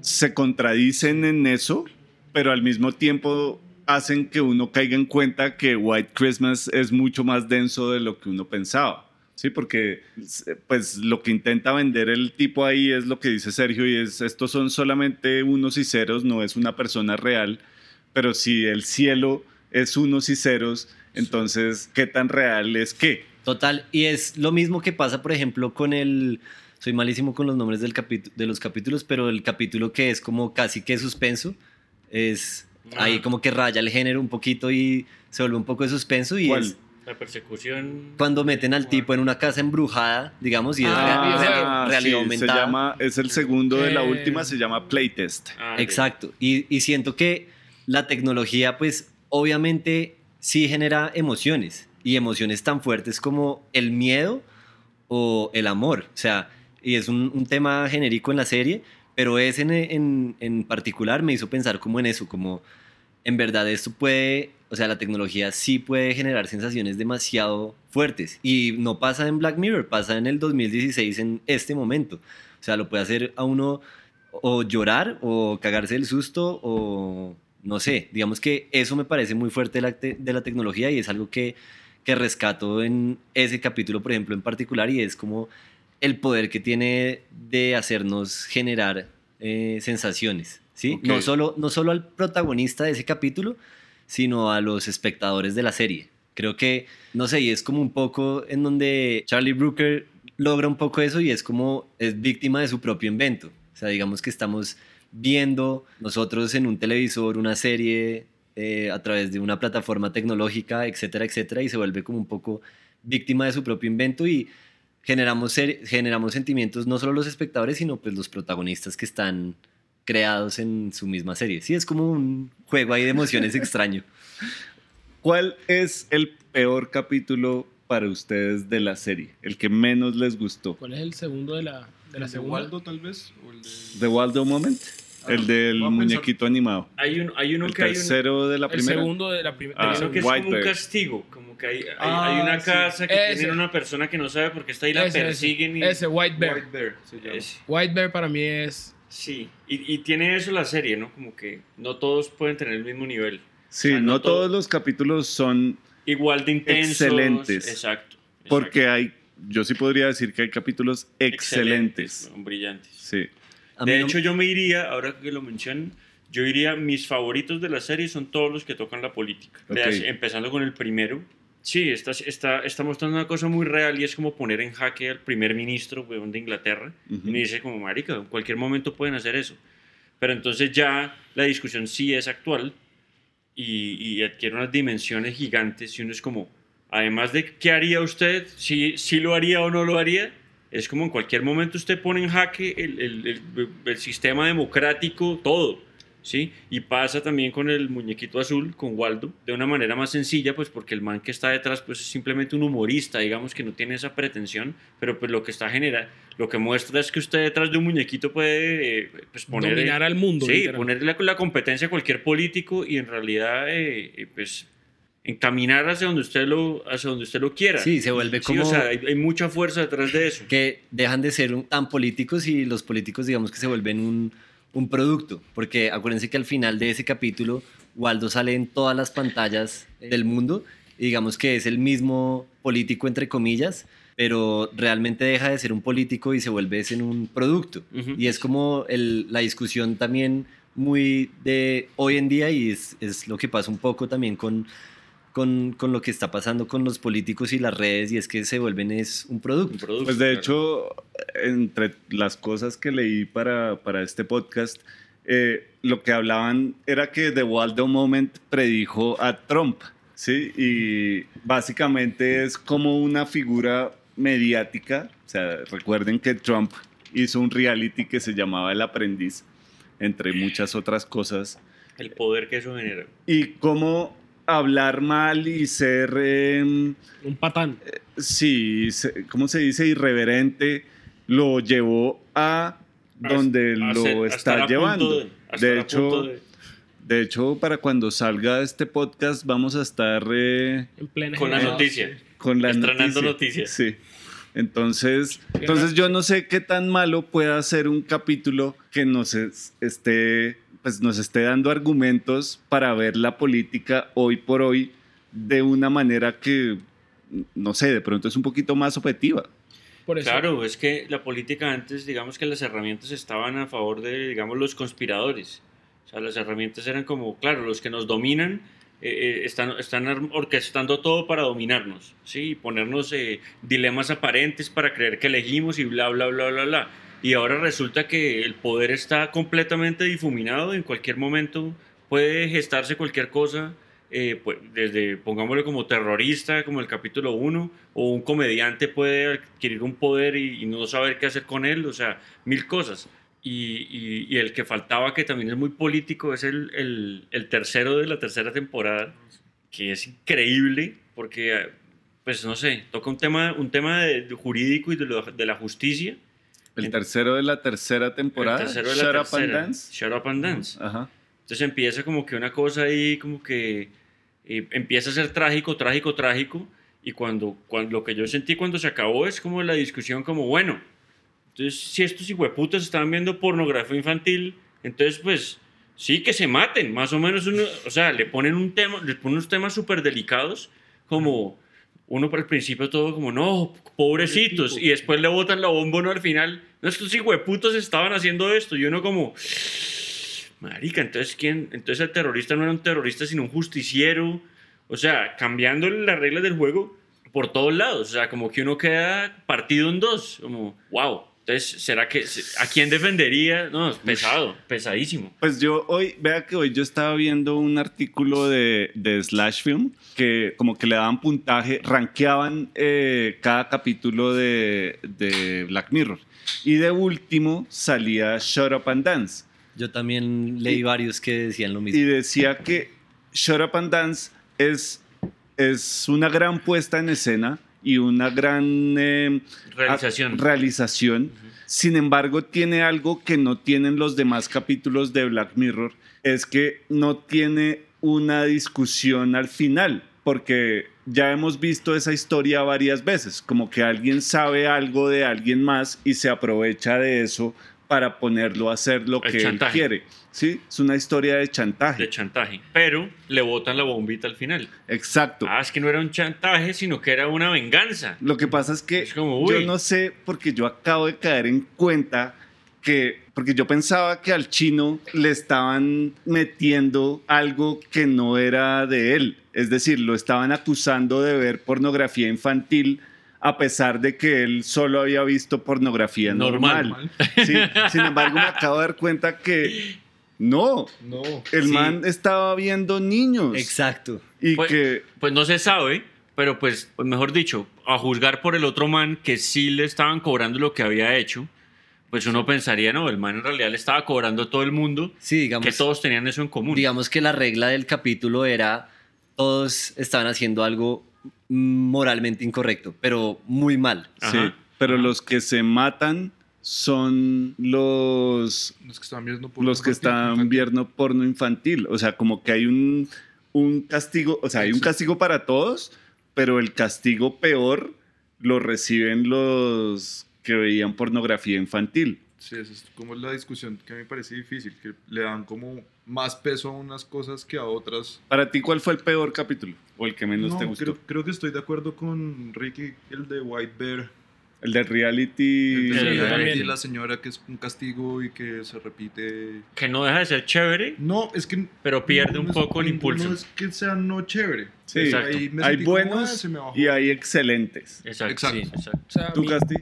A: se contradicen en eso, pero al mismo tiempo hacen que uno caiga en cuenta que White Christmas es mucho más denso de lo que uno pensaba. Sí, porque pues lo que intenta vender el tipo ahí es lo que dice Sergio y es estos son solamente unos y ceros, no es una persona real, pero si el cielo es unos y ceros, entonces ¿qué tan real es qué?
E: Total, y es lo mismo que pasa, por ejemplo, con el... Soy malísimo con los nombres del de los capítulos, pero el capítulo que es como casi que suspenso, es
C: Ah.
E: ahí como que raya el género un poquito y se vuelve un poco de suspenso y
A: ¿Cuál?
E: es
C: La persecución.
E: cuando meten al tipo en una casa embrujada, digamos, y es
B: Ah,
E: real- real-
A: sí,
E: realidad
A: se llama, es el segundo de la
B: Eh.
A: última, se llama Playtest.
C: Ah.
E: Exacto. Y, y siento que la tecnología, pues, obviamente sí genera emociones. Y emociones tan fuertes como el miedo o el amor. O sea, y es un, tema genérico en la serie, pero ese en, en, en particular me hizo pensar como en eso, como en verdad esto puede, o sea, la tecnología sí puede generar sensaciones demasiado fuertes. Y no pasa en Black Mirror, pasa en el 2016, en este momento. O sea, lo puede hacer a uno o llorar o cagarse del susto o no sé, digamos que eso me parece muy fuerte de la, te- de la tecnología y es algo que, que rescato en ese capítulo, por ejemplo, en particular y es como el poder que tiene de hacernos generar eh, sensaciones, ¿sí? No, solo, no solo al protagonista de ese capítulo, sino a los espectadores de la serie. Creo que, no sé, y es como un poco en donde Charlie Brooker logra un poco eso y es como es víctima de su propio invento. O sea, digamos que estamos viendo nosotros en un televisor una serie eh, a través de una plataforma tecnológica, etcétera, etcétera, y se vuelve como un poco víctima de su propio invento y generamos, ser- generamos sentimientos no solo los espectadores, sino pues los protagonistas que están creados en su misma serie. Sí, es como un juego ahí de emociones extraño.
A: ¿Cuál es el peor capítulo para ustedes de la serie? El que menos les gustó.
B: ¿Cuál es el segundo de la, de la
D: ¿El de
B: segunda?
D: Waldo, tal vez? ¿O el de...
A: ¿The Waldo Moment? El del muñequito animado.
C: Hay, un, hay uno
A: El
C: que hay un-
A: tercero de la
B: El
A: primera.
B: segundo de la primera.
A: Ah,
C: hay uno que es como un castigo, como que hay, hay,
D: Ah,
C: hay una
D: sí.
C: casa que
B: Ese.
C: tiene una persona que no sabe por qué está ahí, la
B: ese,
C: persiguen y...
B: ese, White Bear.
D: White Bear se llama.
C: Es-
B: White Bear para mí es.
C: sí, y, y tiene eso la serie, ¿no? Como que no todos pueden tener el mismo nivel.
A: Sí,
C: O sea,
A: no,
C: no todo-
A: todos los capítulos son
C: Igual de intensos.
A: Excelentes.
C: Exacto.
A: porque hay, yo sí podría decir que hay capítulos excelentes.
C: weón, Brillantes.
A: Sí.
E: A
C: De
E: no-
C: hecho, yo me iría, ahora que lo mencionan, yo diría, mis favoritos de la serie son todos los que tocan la política.
A: Ok.
C: Veas, empezando con el primero. Sí, está, está, está mostrando una cosa muy real y es como poner en jaque al primer ministro weón, de Inglaterra.
A: Ujú.
C: Y me dice como, marica, en cualquier momento pueden hacer eso. Pero entonces ya la discusión sí es actual y, y adquiere unas dimensiones gigantes y uno es como, además de qué haría usted, si, si lo haría o no lo haría, es como en cualquier momento usted pone en jaque el, el- el- el sistema democrático, todo. ¿Sí? Y pasa también con el muñequito azul, con Waldo, de una manera más sencilla, pues porque el man que está detrás pues es simplemente un humorista, digamos que no tiene esa pretensión, pero pues lo que está genera, lo que muestra es que usted detrás de un muñequito puede eh, pues poner
B: Dominar al mundo.
C: Sí, ponerle la, la competencia a cualquier político y en realidad, eh, eh, pues, encaminar hacia donde usted lo, hacia donde usted lo quiera.
E: Sí, se vuelve
C: Sí,
E: como-
C: o sea, hay, hay mucha fuerza detrás de eso.
E: que dejan de ser un- tan políticos y los políticos digamos que se vuelven un, un producto, porque acuérdense que al final de ese capítulo Waldo sale en todas las pantallas del mundo y digamos que es el mismo político entre comillas, pero realmente deja de ser un político y se vuelve es en un producto.
C: Ujú.
E: Y es como el- la discusión también muy de hoy en día y es, es lo que pasa un poco también con, con, con lo que está pasando con los políticos y las redes y es que se vuelven es un producto.
C: Un producto,
A: Pues de
C: claro.
A: hecho, entre las cosas que leí para, para este podcast, eh, lo que hablaban era que The Waldo Moment predijo a Trump, ¿sí? Y básicamente es como una figura mediática. O sea, recuerden que Trump hizo un reality que se llamaba El Aprendiz, entre muchas otras cosas.
C: El poder que eso genera.
A: Y cómo hablar mal y ser... em,
B: Un patán.
A: sí, se- ¿cómo se dice? Irreverente, lo llevó a donde
C: A
A: lo
C: a
A: está llevando.
C: de-
A: hecho,
C: de-
A: de hecho, para cuando salga este podcast vamos a estar eh,
B: En plena
C: con la noticia.
A: con la
C: Estrenando
A: noticia.
C: noticias.
A: Sí. Entonces, entonces yo no sé qué tan malo pueda ser un capítulo que nos es- esté, pues nos esté dando argumentos para ver la política hoy por hoy de una manera que, no sé, de pronto es un poquito más objetiva.
B: Por eso.
C: Claro, es que la política antes, digamos que las herramientas estaban a favor de, digamos, los conspiradores. O sea, las herramientas eran como, claro, los que nos dominan eh, eh, están, están orquestando todo para dominarnos, ¿sí? Y ponernos eh, dilemas aparentes para creer que elegimos y bla, bla, bla, bla, bla. Y ahora resulta que el poder está completamente difuminado, en cualquier momento puede gestarse cualquier cosa, eh, pues, desde, pongámoslo como terrorista, como el capítulo 1, o un comediante puede adquirir un poder y, y no saber qué hacer con él, o sea, mil cosas. Y, y- y el que faltaba, que también es muy político, es el, el- el tercero de la tercera temporada, que es increíble, porque, pues no sé, toca un tema, un tema de- de jurídico y de, lo- de la justicia.
A: El tercero de la tercera temporada,
C: El tercero de la
A: Shut Up and
C: tercera,
A: Dance.
C: Shut Up and Dance.
A: Ajá.
C: Entonces empieza como que una cosa ahí, como que eh, empieza a ser trágico, trágico, trágico. Y cuando, cuando lo que yo sentí cuando se acabó es como la discusión, como bueno, entonces si estos hijueputas estaban viendo pornografía infantil, entonces pues sí que se maten, más o menos. Uno, o sea, le ponen, un tema, le ponen unos temas súper delicados, como uno por el principio todo como, no, pobrecitos, y después le botan la bomba ¿no? al final. No, estos hijueputas estaban haciendo esto, y uno como, Marica, entonces quién, entonces el terrorista no era un terrorista, sino un justiciero. O sea, cambiando las reglas del juego por todos lados. O sea, como que uno queda partido en dos. Como, wow. Entonces, ¿será que a quién defendería? No, es pesado, pesadísimo.
A: Pues yo hoy, vea que hoy yo estaba viendo un artículo de, de Slash Film que como que le daban puntaje, rankeaban eh, cada capítulo de, de Black Mirror. Y de último salía Shut Up and Dance.
E: Yo también leí
A: Y-
E: varios que decían lo
A: Y
E: mismo.
A: decía que Shut Up and Dance es, es una gran puesta en escena y una gran eh,
C: Realización.
A: Sin embargo, tiene algo que no tienen los demás capítulos de Black Mirror, es que no tiene una discusión al final, porque ya hemos visto esa historia varias veces, como que alguien sabe algo de alguien más y se aprovecha de eso para ponerlo a hacer lo
C: El
A: que él quiere. ¿Sí? Es una historia de chantaje.
C: de chantaje. Pero le botan la bombita al final.
A: Exacto.
C: Ah, es que no era un chantaje, sino que era una venganza.
A: Lo que pasa es que
C: Es como,
A: yo no sé, porque yo acabo de caer en cuenta que, porque yo pensaba que al chino le estaban metiendo algo que no era de él. Es decir, lo estaban acusando de ver pornografía infantil a pesar de que él solo había visto pornografía normal.
C: Normal.
A: Sí, Sin embargo, me acabo de dar cuenta que no,
D: No.
A: el
E: Sí.
A: man estaba viendo niños.
E: Exacto.
A: Y
C: Pues-
A: que
C: Pues no se sabe, pero pues, mejor dicho, a juzgar por el otro man que sí le estaban cobrando lo que había hecho, pues uno pensaría, no, el man en realidad le estaba cobrando a todo el mundo,
E: Sí, digamos.
C: que todos tenían eso en común.
E: Digamos que la regla del capítulo era todos estaban haciendo algo moralmente incorrecto, pero muy mal.
A: Sí,
C: Ajá.
A: pero los que se matan son los,
D: Los que estaban viendo por
A: los que están viendo porno infantil. O sea, como que hay un, un castigo, o sea, hay un castigo para todos, pero el castigo peor lo reciben los que veían pornografía infantil.
D: Sí, esa es como la discusión que a mí me parece difícil, que le dan como más peso a unas cosas que a otras.
A: Para ti, ¿cuál fue el peor capítulo? ¿O el que menos
D: No,
A: te gustó?
D: creo, creo que estoy de acuerdo con Ricky, el de White Bear.
A: El de reality.
D: El de
C: Sí,
D: reality, la señora que es un castigo y que se repite.
C: Que no deja de ser chévere,
D: No, es que.
C: pero pierde
D: no,
C: un
D: no
C: poco el impulso.
D: es que sea no chévere.
A: Sí,
C: Exacto.
D: ahí me
A: hay
D: como, ah,
A: buenos y hay excelentes.
C: Exacto.
D: Exacto.
C: sí, exacto.
B: O sea,
A: ¿Tú, Casti?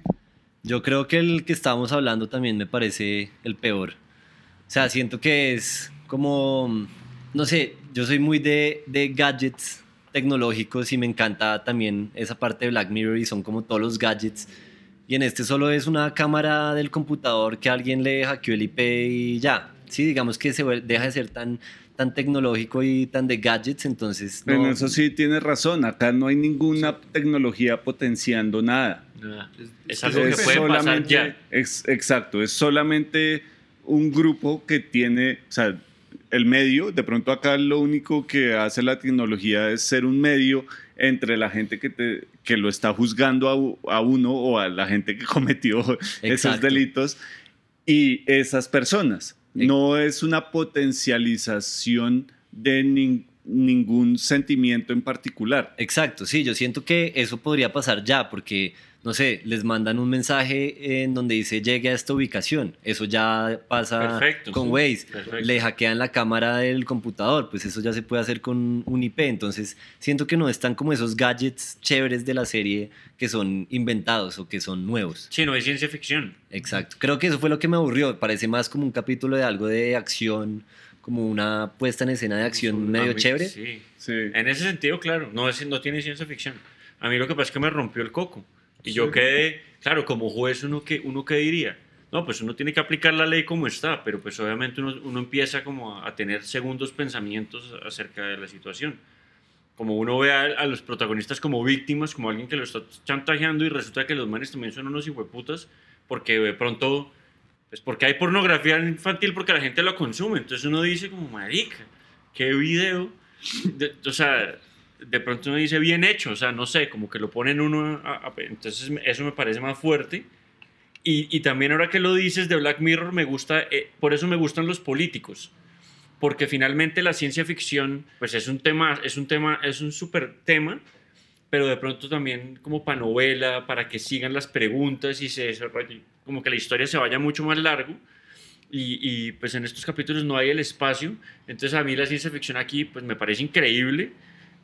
E: Yo creo que el que estábamos hablando también me parece el peor. O sea, siento que es como, no sé, yo soy muy de, de gadgets tecnológicos y me encanta también esa parte de Black Mirror y son como todos los gadgets. Y en este solo es una cámara del computador que alguien le hackeó el IP y ya. Sí, digamos que se deja de ser tan, tan tecnológico y tan de gadgets, entonces...
A: En
E: no-
A: eso sí tienes razón. Acá no hay ninguna tecnología potenciando nada.
D: Es-
C: Es
D: es
C: algo que
A: Es
C: puede pasar ya.
A: ex- exacto, es solamente un grupo que tiene, o sea, el medio, de pronto acá lo único que hace la tecnología es ser un medio entre la gente que, te- que lo está juzgando a, a uno o a la gente que cometió esos delitos y esas personas. No es una potencialización de nin- ningún sentimiento en particular.
E: Exacto, sí, yo siento que eso podría pasar ya, porque, no sé, les mandan un mensaje en donde dice llegue a esta ubicación. Eso ya pasa
C: Perfecto,
E: con
C: sí.
E: Waze.
C: Perfecto.
E: Le hackean la cámara del computador, pues eso ya se puede hacer con un IP. Entonces, siento que no están como esos gadgets chéveres de la serie que son inventados o que son nuevos.
C: Sí, no es ciencia ficción.
E: Exacto. Creo que eso fue lo que me aburrió. Parece más como un capítulo de algo de acción, como una puesta en escena de acción medio chévere.
C: Sí.
A: Sí.
C: En ese sentido, claro, no, es, no tiene ciencia ficción. A mí lo que pasa es que me rompió el coco. Y yo quedé, claro, como juez, uno que uno qué diría. No, pues uno tiene que aplicar la ley como está, pero pues obviamente uno, uno empieza como a, a tener segundos pensamientos acerca de la situación. Como uno ve a, a los protagonistas como víctimas, como alguien que lo está chantajeando y resulta que los manes también son unos hijueputas porque de pronto, pues porque hay pornografía infantil porque la gente lo consume. Entonces uno dice como, marica, qué video. De- o sea, de pronto uno dice bien hecho, o sea, no sé, como que lo ponen uno, entonces eso me parece más fuerte. Y, y también ahora que lo dices de Black Mirror, me gusta, eh, por eso me gustan los políticos, porque finalmente la ciencia ficción, pues es un tema, es un tema, es un súper tema, pero de pronto también como para novela, para que sigan las preguntas y se desarrolle, como que la historia se vaya mucho más largo. Y, y, pues en estos capítulos no hay el espacio. Entonces a mí la ciencia ficción aquí pues me parece increíble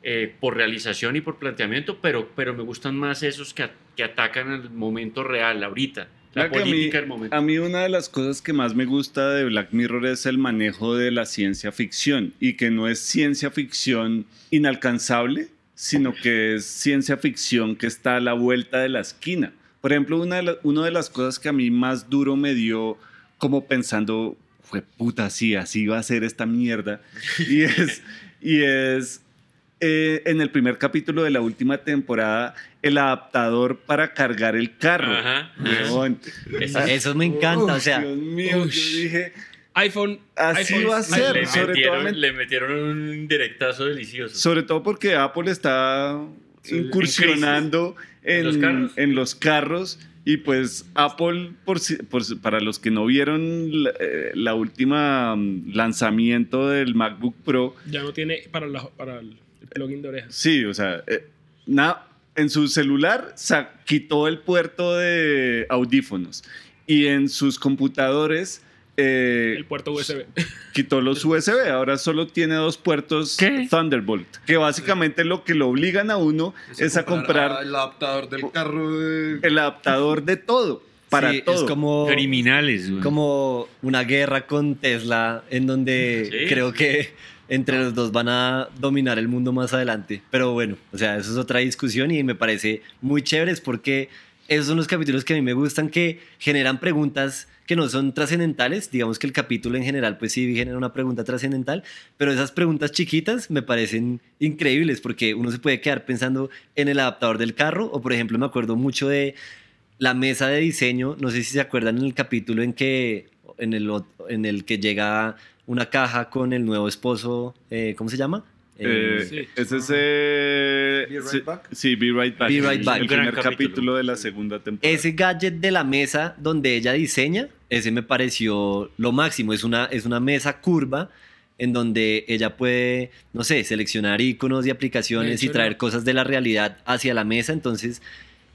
C: eh, por realización y por planteamiento, pero, pero me gustan más esos que, a- que atacan al momento real, ahorita. La política del momento.
A: A mí una de las cosas que más me gusta de Black Mirror es el manejo de la ciencia ficción y que no es ciencia ficción inalcanzable, sino que es ciencia ficción que está a la vuelta de la esquina. Por ejemplo, una de, la- una de las cosas que a mí más duro me dio como pensando, fue puta, sí, así va a ser esta mierda. Y es, y es eh, en el primer capítulo de la última temporada, el adaptador para cargar el carro.
C: Ajá.
A: Weón.
C: Eso-
E: Eso me encanta, o sea,
A: Dios mío,
B: Ush.
A: yo dije,
B: iPhone.
A: Así
B: iPhone-
A: va a ser,
C: le,
A: sobre
C: metieron,
A: todo en-
C: le metieron un directazo delicioso.
A: sobre todo porque Apple está incursionando
C: ¿En
A: en,
C: los carros?
A: en los carros y pues Apple, por, si- por para los que no vieron la, eh, la última mm, lanzamiento del MacBook Pro,
B: Ya no tiene para, la- para el plugin de orejas.
A: sí, o sea, eh, na- en su celular sa- quitó el puerto de audífonos y en sus computadores eh,
B: El puerto USB.
A: quitó los USB, ahora solo tiene dos puertos
C: ¿Qué?
A: Thunderbolt, que básicamente lo que lo obligan a uno es a comprar
D: el adaptador del carro de...
A: el adaptador de todo, para
E: sí,
A: todo.
E: es como,
C: Criminales, güey.
E: como una guerra con Tesla en donde
C: Sí.
E: creo que entre los dos van a dominar el mundo más adelante. Pero bueno, o sea, eso es otra discusión y me parece muy chévere. Es porque esos son los capítulos que a mí me gustan que generan preguntas que no son trascendentales, digamos que el capítulo en general pues sí genera una pregunta trascendental, pero esas preguntas chiquitas me parecen increíbles porque uno se puede quedar pensando en el adaptador del carro. O por ejemplo me acuerdo mucho de la mesa de diseño, no sé si se acuerdan en el capítulo en que en el, en el que llega una caja con el nuevo esposo, eh, ¿cómo se llama?
A: Eh,
B: Sí.
A: Es ese.
D: Be Right Back.
A: Sí, Be Right Back.
E: Be Right Back.
A: El primer capítulo.
C: capítulo.
A: de la segunda temporada.
E: ese gadget de la mesa donde ella diseña ese me pareció lo máximo. Es una, es una mesa curva en donde ella puede, no sé, seleccionar iconos y aplicaciones y traer
B: no.
E: cosas de la realidad hacia la mesa. Entonces,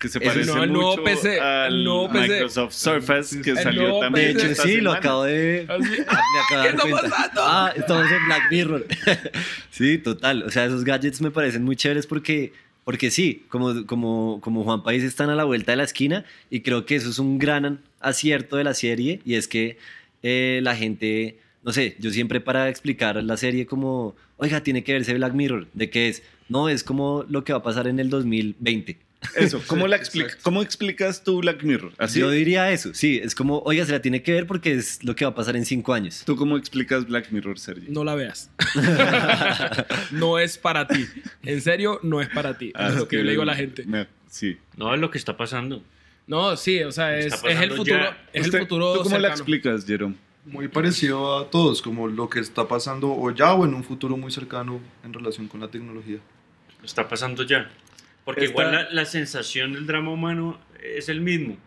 A: Que se parece
B: no, el nuevo
A: mucho
B: PC, el
A: al
B: nuevo PC.
A: Microsoft Surface que
B: El
A: salió también.
E: de hecho,
A: esta
E: sí, lo acabo de...
B: Así-
E: me acabo de
B: ¿Qué
E: dar
B: está
E: cuenta.
B: pasando?
E: Ah, estamos en Black Mirror. sí, total. O sea, esos gadgets me parecen muy chéveres porque, porque sí, como, como, como Juan País están a la vuelta de la esquina y creo que eso es un gran acierto de la serie y es que eh, la gente, no sé, yo siempre para explicar la serie como, oiga, tiene que verse Black Mirror, ¿de qué es? No, es como lo que va a pasar en el 2020.
A: Eso, ¿cómo, la explica-. ¿cómo explicas tú Black Mirror? ¿Así?
E: Yo diría eso, sí, es como, oiga, se la tiene que ver porque es lo que va a pasar en cinco años.
A: ¿Tú cómo explicas Black Mirror, Sergi?
B: No la veas. no es para ti. En serio, no es para ti.
A: Ah,
B: es lo que yo le digo a la gente.
A: me- sí.
C: No es lo que está pasando.
B: No, sí, o sea, es, es el futuro.
C: ya.
B: Es
A: Usted-
B: el futuro.
A: ¿Tú cómo la
B: cercano.
A: explicas, Jerome?
D: Muy parecido a todos, como lo que está pasando o ya o en un futuro muy cercano en relación con la tecnología.
C: Está pasando ya. Porque igual la, la sensación del drama humano es el mismo.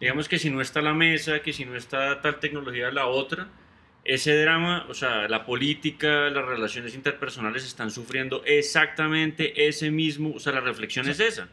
C: Digamos que si no está la mesa, que si no está tal tecnología la otra, ese drama, o sea, la política, las relaciones interpersonales están sufriendo exactamente ese mismo, o sea, la reflexión es esa.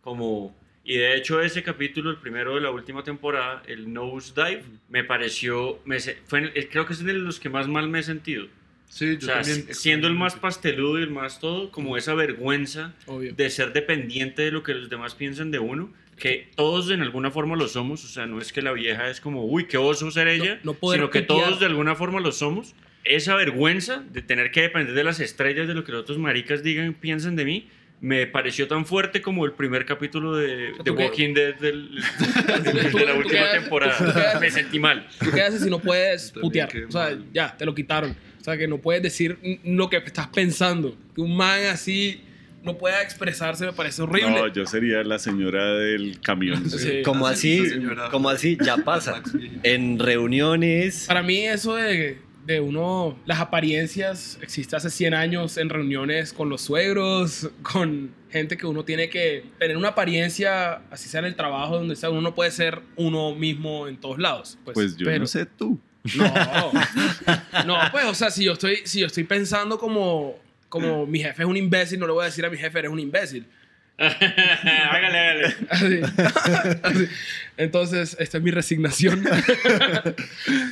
C: Como, y de hecho ese capítulo, el primero de la última temporada, el Nose Dive, me pareció, me, fue, creo que es de los que más mal me he sentido.
D: Sí,
C: O sea, siendo el más pasteludo y el más todo, como esa vergüenza
B: Obvio.
C: de ser dependiente de lo que los demás piensan de uno, que todos en alguna forma lo somos, o sea, no es que la vieja es como, uy, qué oso ser ella,
B: no poder
C: sino que todos de alguna forma lo somos. Esa vergüenza de tener que depender de las estrellas, de lo que los otros maricas digan, piensan de mí, me pareció tan fuerte como el primer capítulo de, de. Walking Dead del- de, la última temporada. Me sentí mal.
B: ¿Tú qué haces si no puedes
D: También
B: putear? O sea, ya, te lo quitaron. O sea, que no puedes decir lo que estás pensando. Que un man así no pueda expresarse me parece horrible.
A: No, yo sería la señora del camión.
B: Sí.
E: Como
D: sí,
E: así, como así, ya pasa. En reuniones,
B: Para mí eso de, de uno, las apariencias existe hace 100 años en reuniones con los suegros, con gente que uno tiene que tener una apariencia, así sea en el trabajo, donde sea, uno no puede ser uno mismo en todos lados. Pues,
A: Pues yo
B: pero-
A: no sé tú.
B: No, no, pues, o sea, si yo estoy, si yo estoy pensando como, como mi jefe es un imbécil, no le voy a decir a mi jefe, eres un imbécil.
C: hágale, hágale.
B: Así. Así. Entonces, esta es mi resignación.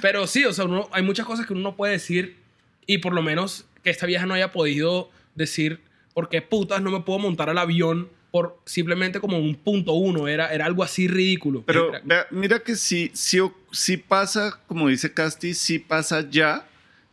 B: Pero sí, o sea, uno- hay muchas cosas que uno no puede decir y por lo menos que esta vieja no haya podido decir por qué putas no me puedo montar al avión por simplemente como un punto uno. Era, era algo así ridículo.
A: Pero
B: Era-
A: vea, mira que sí, sí, pasa, como dice Casti, sí pasa ya,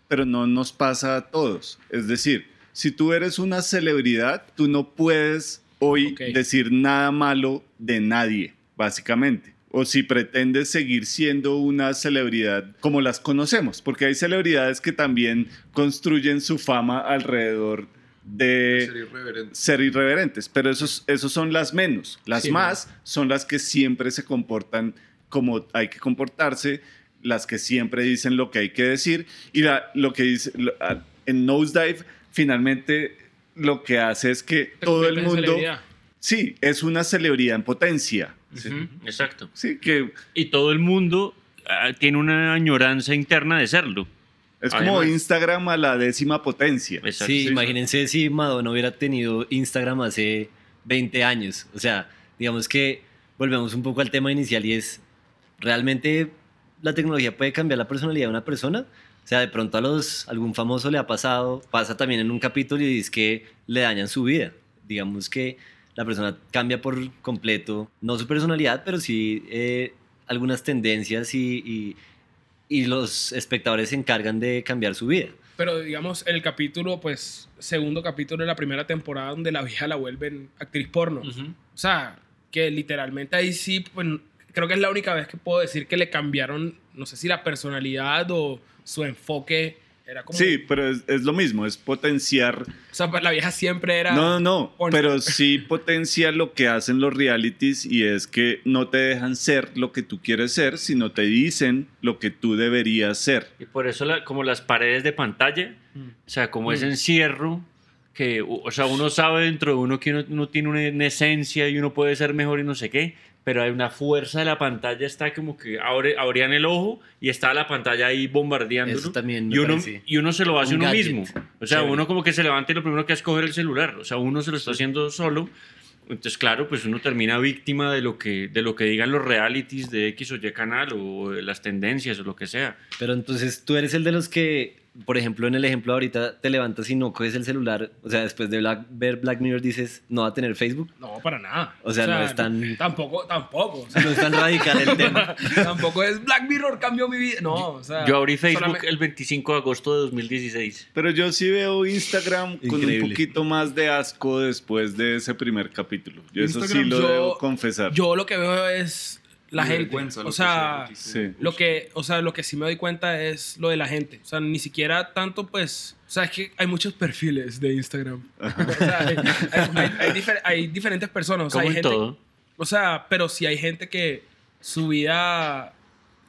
A: pero no nos pasa a todos. Es decir, si tú eres una celebridad, tú no puedes hoy decir nada malo de nadie, básicamente. O si pretendes seguir siendo una celebridad como las conocemos, porque hay celebridades que también construyen su fama alrededor de
D: Ser irreverente.
A: ser irreverentes, pero esos, esos son las menos. Las
B: Sí,
A: más son las que siempre se comportan como hay que comportarse, las que siempre dicen lo que hay que decir. Y la- lo que dice lo- en Nosedive, finalmente lo que hace es que
B: te
A: todo el mundo,
B: celebridad.
A: sí, es una celebridad en potencia.
C: Exacto.
A: Sí, que
C: Y todo el mundo ah, tiene una añoranza interna de serlo.
A: Es como. Instagram a la décima potencia.
C: Exacto.
E: sí, imagínense si Madonna hubiera tenido Instagram hace 20 años. O sea, digamos que volvemos un poco al tema inicial y es, ¿realmente la tecnología puede cambiar la personalidad de una persona? O sea, de pronto a los, algún famoso le ha pasado, pasa también en un capítulo y es que le dañan su vida. Digamos que la persona cambia por completo, no su personalidad, pero sí eh, algunas tendencias y, y- y los espectadores se encargan de cambiar su vida.
B: Pero digamos, el capítulo, pues, segundo capítulo de la primera temporada donde la vieja la vuelven actriz porno.
C: Ujú.
B: O sea, que literalmente ahí sí, pues, creo que es la única vez que puedo decir que le cambiaron, no sé si la personalidad o su enfoque. Era como.
A: Sí, pero es, es lo mismo, es potenciar
B: O sea, pues, la vieja siempre era.
A: No, no, no, pero sí potencia lo que hacen los realities y es que no te dejan ser lo que tú quieres ser, sino te dicen lo que tú deberías ser.
C: Y por eso, la- como las paredes de pantalla,
B: Mm.
C: o sea, como ese
B: Mm.
C: encierro, que, o sea, uno sabe dentro de uno que uno, uno tiene una, una esencia y uno puede ser mejor y no sé qué, pero hay una fuerza de la pantalla, está como que abre, abrían el ojo y está la pantalla ahí bombardeando.
E: Eso también me
C: y, uno, y uno se lo hace
E: un
C: uno
E: gadget.
C: mismo. O sea, uno como que se levanta y lo primero que hace es coger el celular. O sea, uno se lo está haciendo solo. Entonces, claro, pues uno termina víctima de lo que, de lo que digan los realities de X o Y canal o de las tendencias o lo que sea.
E: Pero entonces tú eres el de los que, por ejemplo, en el ejemplo ahorita te levantas y no coges el celular. O sea, después de Black- ver Black Mirror dices, no va a tener Facebook.
B: No, para nada.
E: O sea, no es tan-
B: Tampoco, tampoco. o sea,
E: No es tan radical el tema.
B: tampoco es Black Mirror cambió mi vida. No, o sea.
C: Yo abrí Facebook
B: solamente-
C: el 25 de agosto de 2016.
A: Pero yo sí veo Instagram con un poquito más de asco después de ese primer capítulo. Yo eso sí lo
B: yo-
A: debo confesar.
B: Yo lo que veo es la gente. O
D: que
B: sea,
A: Sí.
B: lo que, o sea, lo que sí me doy cuenta es lo de la gente. O sea, ni siquiera tanto, pues. O sea, es que hay muchos perfiles de Instagram. O sea, hay, hay- hay- hay difer- hay diferentes personas. O sea,
C: Como
B: hay
C: en
B: gente,
C: todo.
B: O sea, pero sí hay gente que su vida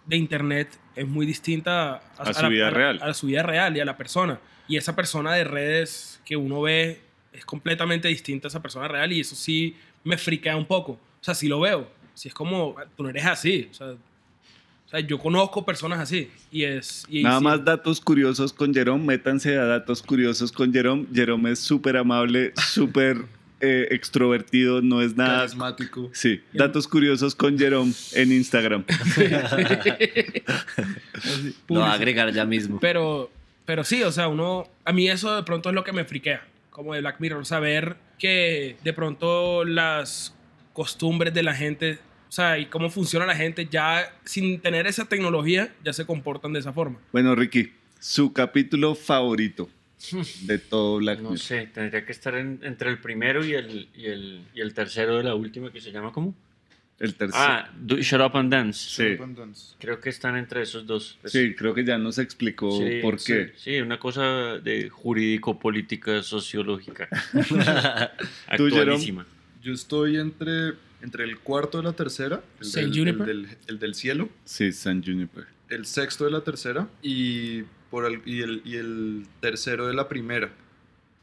B: de internet es muy distinta
A: A su
B: la-
A: vida
B: la-
A: real.
B: A su vida real y a la persona. Y esa persona de redes que uno ve es completamente distinta a esa persona real y eso sí me friquea un poco. O sea, sí lo veo. Si es como, tú no eres así. O sea, o sea, yo conozco personas así y es... y
A: Nada
B: sí.
A: más datos curiosos con Jerome. Métanse a datos curiosos con Jerome. Jerome es súper amable, súper eh, extrovertido, no es nada.
D: Carismático.
A: Sí, datos curiosos con Jerome en Instagram.
E: Lo va a agregar ya mismo.
B: Pero, pero sí, o sea, uno, a mí eso de pronto es lo que me friquea, como de Black Mirror, saber que de pronto las costumbres de la gente, o sea, y cómo funciona la gente, ya sin tener esa tecnología, ya se comportan de esa forma.
A: Bueno, Ricky, su capítulo favorito de todo Black
C: No
A: Mirror.
C: sé, tendría que estar en- entre el primero y el, y, el, y el tercero de la última que se llama ¿cómo?
A: El tercer.
C: Ah, Do- Shut Up and Dance.
A: sí.
C: Creo que están entre esos dos.
A: Sí, creo que ya nos explicó
C: Sí,
A: por qué.
C: Sí, una cosa de jurídico-política sociológica.
A: Tú, Jerome.
C: Actualísima.
D: Yo estoy entre, entre el cuarto de la tercera, el,
B: Saint
D: del, el
B: Juniper.
D: del- el del cielo,
A: Sí, San Juniper.
D: el sexto de la tercera y, por el, y, el, y el tercero de la primera.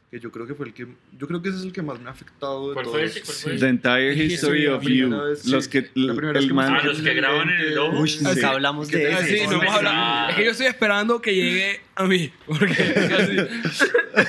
D: Que yo creo que fue el que. Yo creo que ese es el que más me ha afectado de
C: ¿Cuál
D: todos.
C: fue ese? ¿Cuál fue
A: The entire history
B: History
A: of you.
D: Vez,
A: Los que
D: La primera vez
A: el
D: que
A: man-
C: Ah, los que graban en el ojo.
A: Sí.
E: hablamos de ese.
B: sí, no
C: Eso
B: hemos hablado.
C: Ah.
B: Es que yo estoy esperando que llegue a mí, porque así.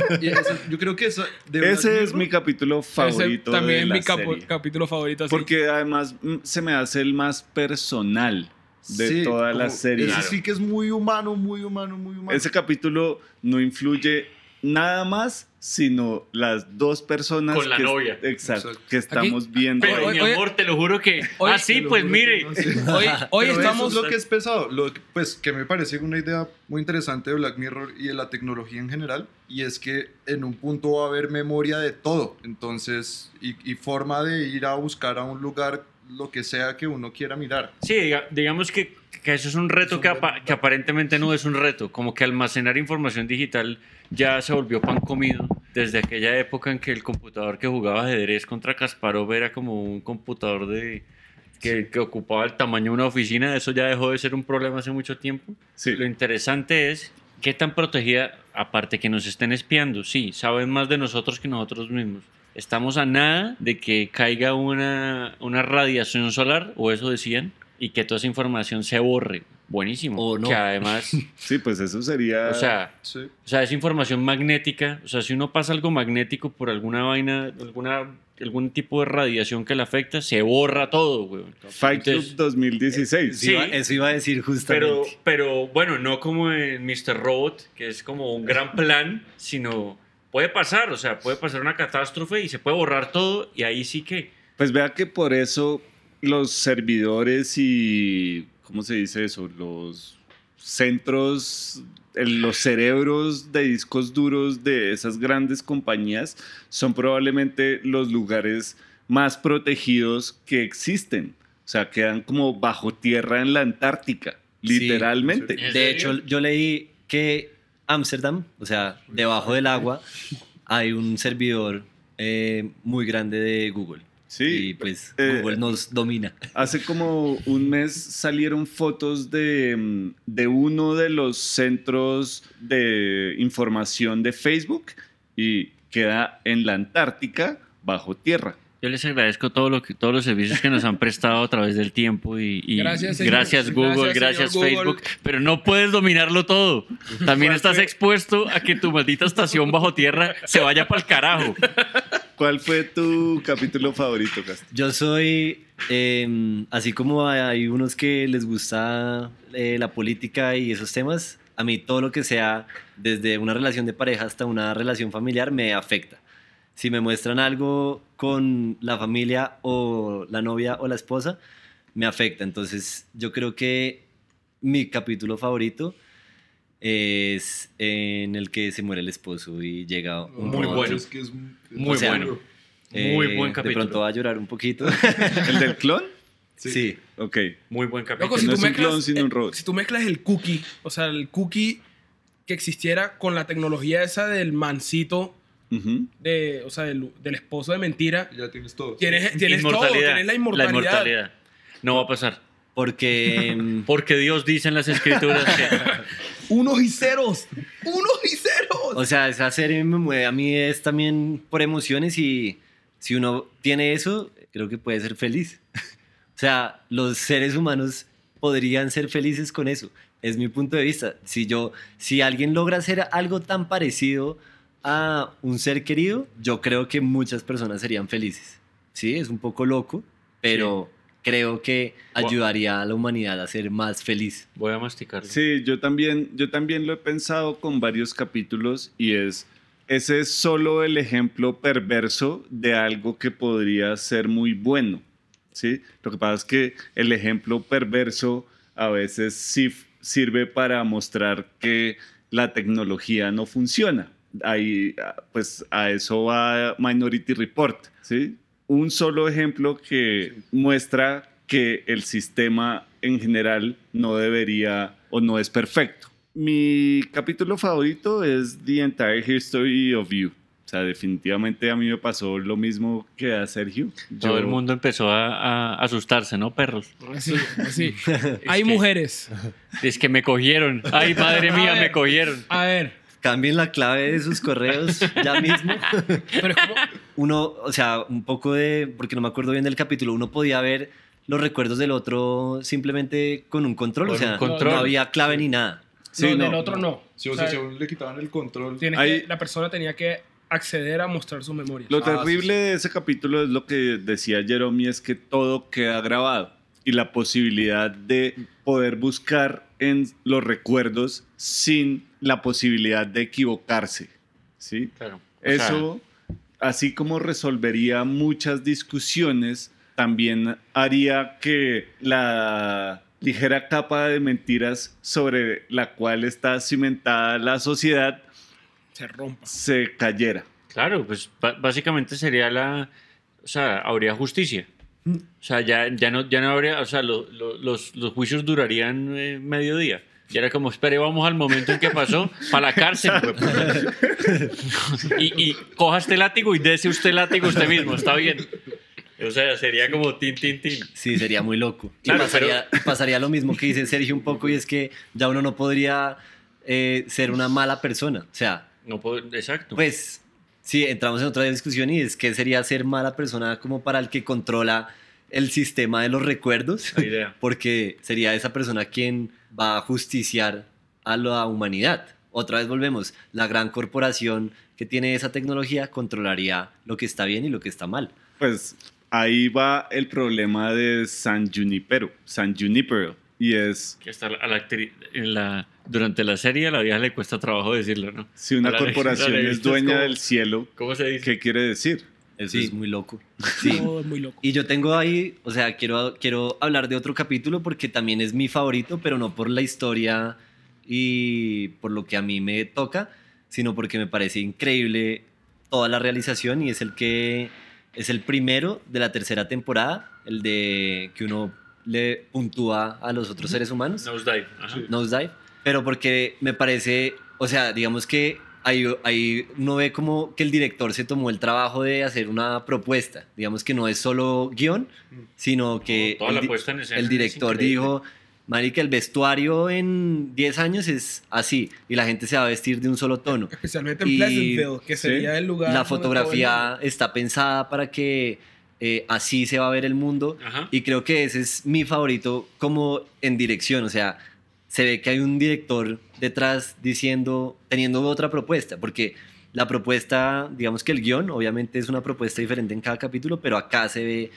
D: Y ese- yo creo que de Black
A: Ese es mi capítulo
B: Ese
A: favorito
B: también
A: de
B: es
A: la
B: mi capo-
A: serie.
B: capítulo favorito. Así.
A: Porque además mm, se me hace el más personal de
D: sí,
A: toda la serie.
D: Ese
C: Claro.
D: sí que es muy humano, muy humano, muy humano.
A: Ese capítulo no influye nada más sino las dos personas
C: Con la
A: que,
C: novia.
A: Exacto,
D: Exacto.
A: que estamos viendo
C: Pero, mi amor, te lo juro que.
B: oye,
C: ah, sí,
D: Te lo
C: pues mire.
D: no.
B: Hoy, hoy estamos...
D: Eso es lo que es pesado. Lo que, pues que me parece una idea muy interesante de Black Mirror y de la tecnología en general. Y es que en un punto va a haber memoria de todo. Entonces, y, y forma de ir a buscar a un lugar lo que sea que uno quiera mirar.
C: Sí, diga- digamos que, que eso es un reto
D: un
C: que,
D: reto, claro.
C: que aparentemente no es un reto, como que almacenar información digital ya se volvió pan comido desde aquella época en que el computador que jugaba ajedrez contra Kasparov era como un computador de que, que ocupaba el tamaño de una oficina, eso ya dejó de ser un problema hace mucho tiempo.
A: Sí.
C: Lo interesante es qué tan protegida, aparte que nos estén espiando, sí, saben más de nosotros que nosotros mismos. Estamos a nada de que caiga una, una radiación solar, o eso decían, y que toda esa información se borre. Buenísimo.
E: O no.
C: Que además,
A: Sí, pues eso sería...
C: o sea,
D: Sí.
C: o sea, es información magnética. O sea, si uno pasa algo magnético por alguna vaina, alguna, algún tipo de radiación que le afecta, se borra todo, güey.
A: Fight Club
C: Entonces,
A: 2016.
E: Eso iba- eso iba a decir justamente.
C: Pero, pero bueno, no como en Mr. Robot, que es como un gran plan, sino puede pasar, o sea, puede pasar una catástrofe y se puede borrar todo y ahí sí que...
A: Pues vea que por eso los servidores y, ¿cómo se dice eso? Los centros, los cerebros de discos duros de esas grandes compañías son probablemente los lugares más protegidos que existen. O sea, quedan como bajo tierra en la Antártica, literalmente.
C: ¿En
E: De hecho, yo leí que Ámsterdam, o sea, debajo del agua, hay un servidor eh, muy grande de Google.
A: Sí,
E: Y pues
A: eh,
E: Google nos domina.
A: Hace como un mes salieron fotos de, mm, de uno de los centros de información de Facebook y queda en la Antártica bajo tierra.
C: Yo les agradezco todo lo que, todos los servicios que nos han prestado a través del tiempo y, y
B: Gracias, señor.
C: gracias Google,
B: Gracias,
C: Facebook,
B: Google.
C: pero no puedes dominarlo todo. También estás expuesto a que tu maldita estación bajo tierra se vaya para el carajo.
A: ¿Cuál fue tu capítulo favorito, Castro?
E: Yo soy, eh, así como hay unos que les gusta eh, la política y esos temas, a mí todo lo que sea desde una relación de pareja hasta una relación familiar me afecta. Si me muestran algo con la familia o la novia o la esposa, me afecta. Entonces yo creo que mi capítulo favorito es en el que se muere el esposo y llega un
C: Muy bueno.
D: Es que es
C: Muy
E: O sea,
C: bueno.
E: eh,
C: Muy buen
E: De
C: capítulo.
E: pronto va a llorar un poquito.
A: ¿El del clon?
E: sí.
A: Ok.
C: Muy buen capítulo.
B: Loco, si
A: no
B: tú,
A: es un clon, sino
B: eh,
A: un robot.
B: si tú mezclas el cookie, o sea, el cookie que existiera con la tecnología esa del mancito, De, o sea, del, del esposo de mentira,
D: Ya tienes todo.
B: tienes, tienes todo,
C: Inmortalidad.
B: tienes la inmortalidad.
C: No va a pasar.
E: Porque mm,
C: Porque Dios dice en las escrituras que
B: Unos y ceros, unos y ceros.
E: O sea, esa serie me mueve. A mí es también por emociones y si uno tiene eso, creo que puede ser feliz. O sea, los seres humanos podrían ser felices con eso. Es mi punto de vista. Si yo, si alguien logra hacer algo tan parecido a un ser querido, yo creo que muchas personas serían felices. Sí, es un poco loco, pero creo que ayudaría a la humanidad a ser más feliz.
C: voy a masticarlo.
A: Sí, yo también, yo también lo he pensado con varios capítulos y es, ese es solo el ejemplo perverso de algo que podría ser muy bueno, ¿sí? Lo que pasa es que el ejemplo perverso a veces sí sirve para mostrar que la tecnología no funciona. Ahí, ah, pues a eso va Minority Report, ¿sí? Un solo ejemplo que muestra que el sistema en general no debería o no es perfecto. Mi capítulo favorito es The Entire History of You. O sea, definitivamente a mí me pasó lo mismo que a Sergio.
C: Todo
A: Yo-
C: el mundo empezó a, a asustarse, ¿no, perros?
B: Así, así. Hay
C: que-
B: mujeres.
C: Es que me cogieron. Ay, madre mía,
B: A
C: me
B: ver.
C: cogieron.
B: A ver,
E: Cambien la clave de sus correos ya mismo.
B: pero es como,
E: uno, o sea, un poco de, porque no me acuerdo bien del capítulo, uno podía ver los recuerdos del otro simplemente con un control,
C: Con
E: o sea,
C: un control.
E: no había clave ni nada.
A: Sí,
B: no,
A: no,
B: del otro no.
D: Sí, o
B: O
D: sea,
B: sea,
D: si a uno le quitaban el control.
A: Hay-
B: que- la persona tenía que acceder a mostrar sus memorias.
A: Lo
D: Ah, sí,
A: terrible
D: sí.
A: de ese capítulo es lo que decía Jeremy, es que todo queda grabado y la posibilidad de poder buscar en los recuerdos sin la posibilidad de equivocarse, ¿sí?
C: Claro. O sea,
A: Eso, así como resolvería muchas discusiones, también haría que la ligera capa de mentiras sobre la cual está cimentada la sociedad
B: Se rompa.
A: se cayera.
C: Claro, pues básicamente sería la. O sea, habría justicia. O sea, ya, ya, no, ya no habría. O sea, lo- lo- los, los juicios durarían eh, medio día. Y era como, espere, vamos al momento en que pasó, para la cárcel. y, y coja este látigo y dese usted látigo usted mismo, está bien. O sea, sería como tin, tin, tin.
E: Sí, sería muy loco. Y
C: Claro,
E: pasaría, y pasaría lo mismo que dice Sergio un poco y es que ya uno no podría eh, ser una mala persona. O sea,
C: No puedo, exacto.
E: pues sí, entramos en otra discusión y es que sería ser mala persona como para el que controla el sistema de los recuerdos.
C: La idea.
E: porque sería esa persona quien va a justiciar a la humanidad. Otra vez volvemos, la gran corporación que tiene esa tecnología controlaría lo que está bien y lo que está mal.
A: Pues ahí va el problema de San Junipero, San Junipero, y es
C: Que hasta a la actriz, en la, durante la serie a la vieja le cuesta trabajo decirlo, ¿no?
A: si una corporación
C: la
A: es dueña
C: como-
A: del cielo,
C: ¿Cómo se dice?
A: ¿qué quiere decir?
E: Eso
B: Sí.
E: es muy loco. Sí.
B: Todo es muy loco.
E: Y yo tengo ahí, o sea, quiero, quiero hablar de otro capítulo porque también es mi favorito, pero no por la historia y por lo que a mí me toca, sino porque me parece increíble toda la realización y es el que es el primero de la tercera temporada, el de que uno le puntúa a los otros seres humanos.
C: Nosedive. Ajá.
E: Nosedive, pero porque me parece, o sea, digamos que ahí, ahí uno ve como que el director se tomó el trabajo de hacer una propuesta, digamos que no es solo guion, sino que
C: toda
E: el, el director dijo, marica, el vestuario en 10 años es así y la gente se va a vestir de un solo tono.
B: Especialmente en
E: Y-
B: Pleasantville, que
A: sí,
B: sería el lugar.
E: La fotografía está pensada para que eh, así se va a ver el mundo.
C: Ajá.
E: Y creo que ese es mi favorito como en dirección, o sea, se ve que hay un director detrás diciendo, teniendo otra propuesta, porque la propuesta, digamos que el guion, obviamente es una propuesta diferente en cada capítulo, pero acá se ve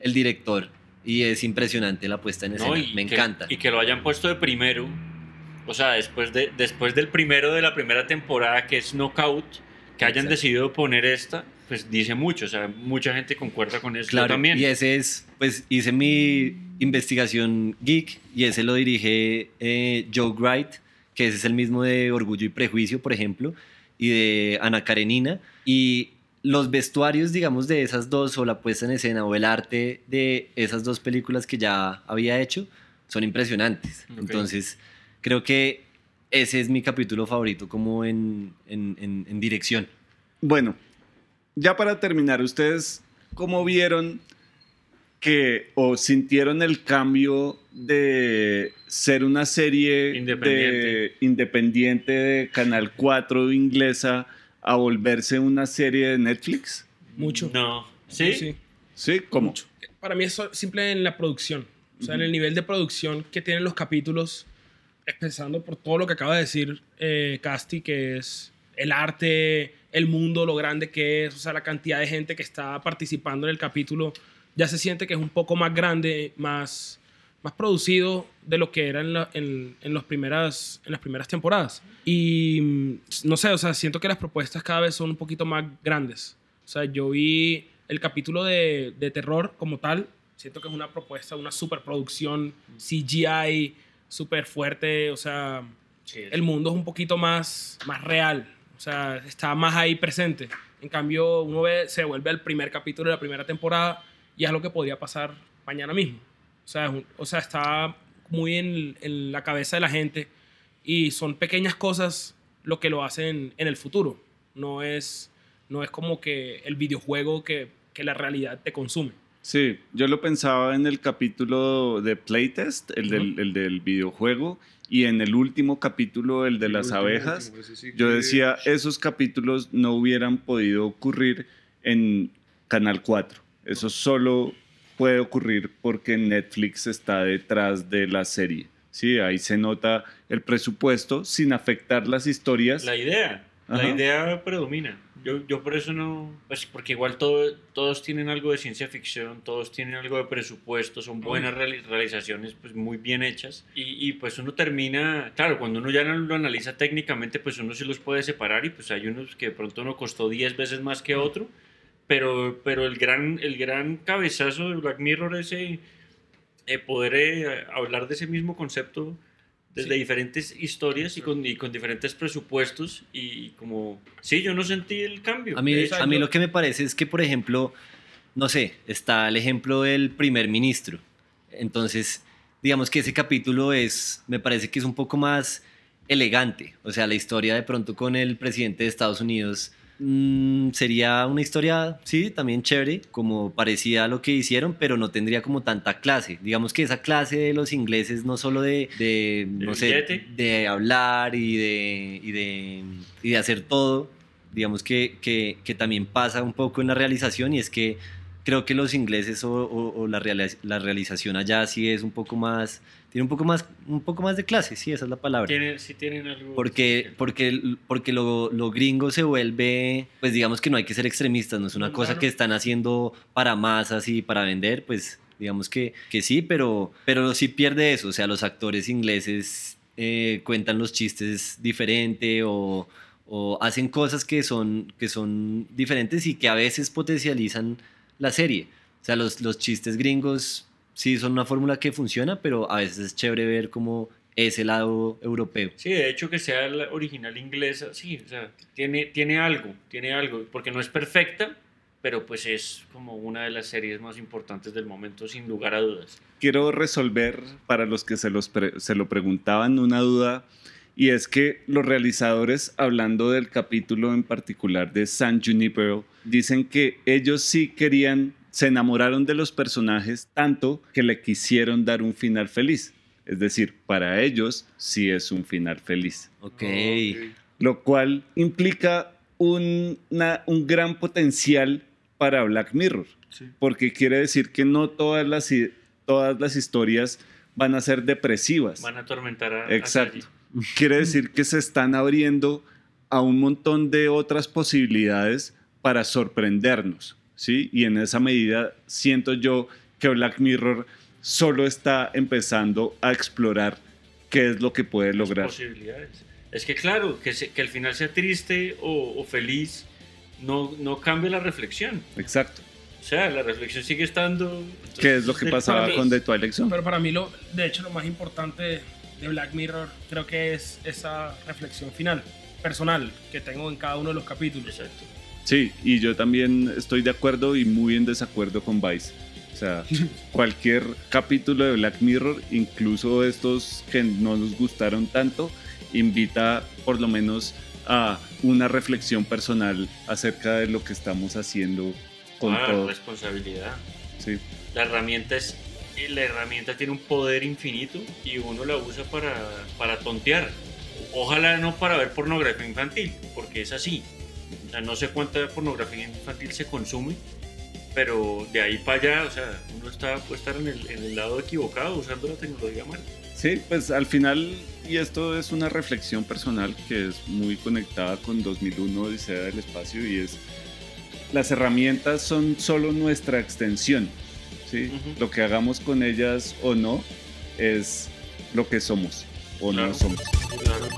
E: el director y es impresionante la puesta en escena,
C: No,
E: me
C: que-
E: encanta.
C: Y que lo hayan puesto de primero, o sea, después, de, después del primero de la primera temporada, que es Knockout, que hayan
E: Exacto.
C: decidido poner esta, pues dice mucho, o sea, mucha gente concuerda con eso Yo
E: Claro,
C: también.
E: y ese es, pues hice mi investigación geek y ese lo dirige eh, Joe Wright, que ese es el mismo de Orgullo y Prejuicio, por ejemplo, y de Ana Karenina. Y los vestuarios, digamos, de esas dos, o la puesta en escena, o el arte de esas dos películas que ya había hecho, son impresionantes. Entonces, creo que ese es mi capítulo favorito como en, en- en- en dirección.
A: Bueno, ya para terminar, ¿ustedes cómo vieron que o sintieron el cambio de ser una serie
C: Independiente.
A: de- independiente de Canal 4 inglesa a volverse una serie de Netflix?
B: Mucho.
C: No, ¿sí?
B: Sí.
A: ¿Sí? ¿Cómo?
B: Mucho. Para mí es simple en la producción. O sea, en el nivel de producción que tienen los capítulos, empezando por todo lo que acaba de decir eh, Casti, que es el arte, el mundo, lo grande que es, o sea, la cantidad de gente que está participando en el capítulo, ya se siente que es un poco más grande, más, más producido de lo que era en, la- en- en los primeras, en las primeras temporadas. Y mm, no sé, o sea, siento que las propuestas cada vez son un poquito más grandes. O sea, yo vi el capítulo de, de terror como tal. Siento que es una propuesta, una superproducción, CGI, súper fuerte. O sea,
C: Sí,
B: el mundo es un poquito más, más real. O sea, está más ahí presente. En cambio, uno ve, se vuelve al primer capítulo de la primera temporada y es lo que podría pasar mañana mismo. O sea, es un- o sea está muy en, en la cabeza de la gente y son pequeñas cosas lo que lo hacen en el futuro. No es, no es como que el videojuego que, que la realidad te consume.
A: Sí, yo lo pensaba en el capítulo de Playtest, el, del, el del videojuego, y en el último capítulo, el de
D: El
A: las
D: último,
A: abejas.
D: último, ese sí
A: Yo decía, esos capítulos no hubieran podido ocurrir en Canal 4. Eso solo puede ocurrir porque Netflix está detrás de la serie. Sí, ahí se nota el presupuesto sin afectar las historias.
C: La idea,
A: Ajá.
C: la idea predomina. Yo, yo por eso no, pues porque igual todo, todos tienen algo de ciencia ficción, todos tienen algo de presupuesto, son buenas reali- realizaciones pues muy bien hechas y, y, pues uno termina, claro, cuando uno ya lo analiza técnicamente pues uno sí los puede separar y pues hay unos que de pronto uno costó 10 veces más que otro, pero, pero el, gran, el gran cabezazo de Black Mirror ese eh, poder eh, hablar de ese mismo concepto desde
B: Sí.
C: diferentes historias y con, y con diferentes presupuestos y como, sí, yo no sentí el cambio.
E: A mí,
C: Es-
E: a mí lo que me parece es que, por ejemplo, no sé, está el ejemplo del primer ministro. Entonces, digamos que ese capítulo es, me parece que es un poco más elegante. O sea, la historia de pronto con el presidente de Estados Unidos mm, sería una historia, sí, también chévere, como parecía a lo que hicieron, pero no tendría como tanta clase. Digamos que esa clase de los ingleses, no solo de, de no sé,
C: billete.
E: de hablar y de, y de, y de hacer todo, digamos que, que, que también pasa un poco en la realización y es que creo que los ingleses o, o- o la, la realización allá sí es un poco más, tiene un poco más, un poco más de clase, sí, esa es la palabra.
C: Sí tienen algo.
E: Porque, porque, porque lo, lo gringo se vuelve, pues digamos que no hay que ser extremistas, no es una cosa
B: Mundano.
E: que están haciendo para masas y para vender, pues digamos que, que sí, pero, pero sí pierde eso, o sea, los actores ingleses eh, cuentan los chistes diferente o, o hacen cosas que son, que son diferentes y que a veces potencializan la serie. O sea, los, los chistes gringos sí son una fórmula que funciona, pero a veces es chévere ver como ese lado europeo.
C: Sí, de hecho que sea la original inglesa, sí, o sea, tiene, tiene algo, tiene algo, porque no es perfecta, pero pues es como una de las series más importantes del momento, sin lugar a dudas.
A: quiero resolver para los que se, los pre- se lo preguntaban una duda y es que los realizadores, hablando del capítulo en particular de San Junipero, dicen que ellos sí querían, se enamoraron de los personajes tanto que le quisieron dar un final feliz. Es decir, para ellos sí es un final feliz.
E: Ok.
A: Lo cual implica un, una- un gran potencial para Black Mirror,
D: Sí.
A: porque quiere decir que no todas las, todas las historias van a ser depresivas.
C: Van a atormentar a.
A: Exacto. Quiere decir que se están abriendo a un montón de otras posibilidades para sorprendernos, ¿sí? Y en esa medida siento yo que Black Mirror solo está empezando a explorar qué es lo que puede
C: Las
A: lograr.
C: posibilidades. Es que claro, que, se- que el final sea triste o, o feliz no, no cambia la reflexión.
A: Exacto.
C: O sea, la reflexión sigue estando.
A: ¿Qué es lo que pasaba con The Twilight Zone?
B: Pero para mí, lo, de hecho, lo más importante de Black Mirror creo que es esa reflexión final, personal, que tengo en cada uno de los capítulos.
C: Exacto.
A: Sí, y yo también estoy de acuerdo y muy en desacuerdo con Vice. O sea, cualquier capítulo de Black Mirror, incluso estos que no nos gustaron tanto, invita por lo menos a una reflexión personal acerca de lo que estamos haciendo con
C: Ah,
A: todo.
C: responsabilidad.
A: Sí,
C: La herramienta, es, la herramienta tiene un poder infinito y uno la usa para, para tontear. Ojalá no para ver pornografía infantil, porque es así. No sé cuánta pornografía infantil se consume, pero de ahí para allá, o sea, uno está, puede estar en el, en el lado equivocado usando la tecnología mal.
A: Sí, pues al final, y esto es una reflexión personal que es muy conectada con 2001 Odisea del Espacio y es, las herramientas son solo nuestra extensión, ¿sí? Lo que hagamos con ellas o no es lo que somos o
C: Claro.
A: no somos.
C: Claro.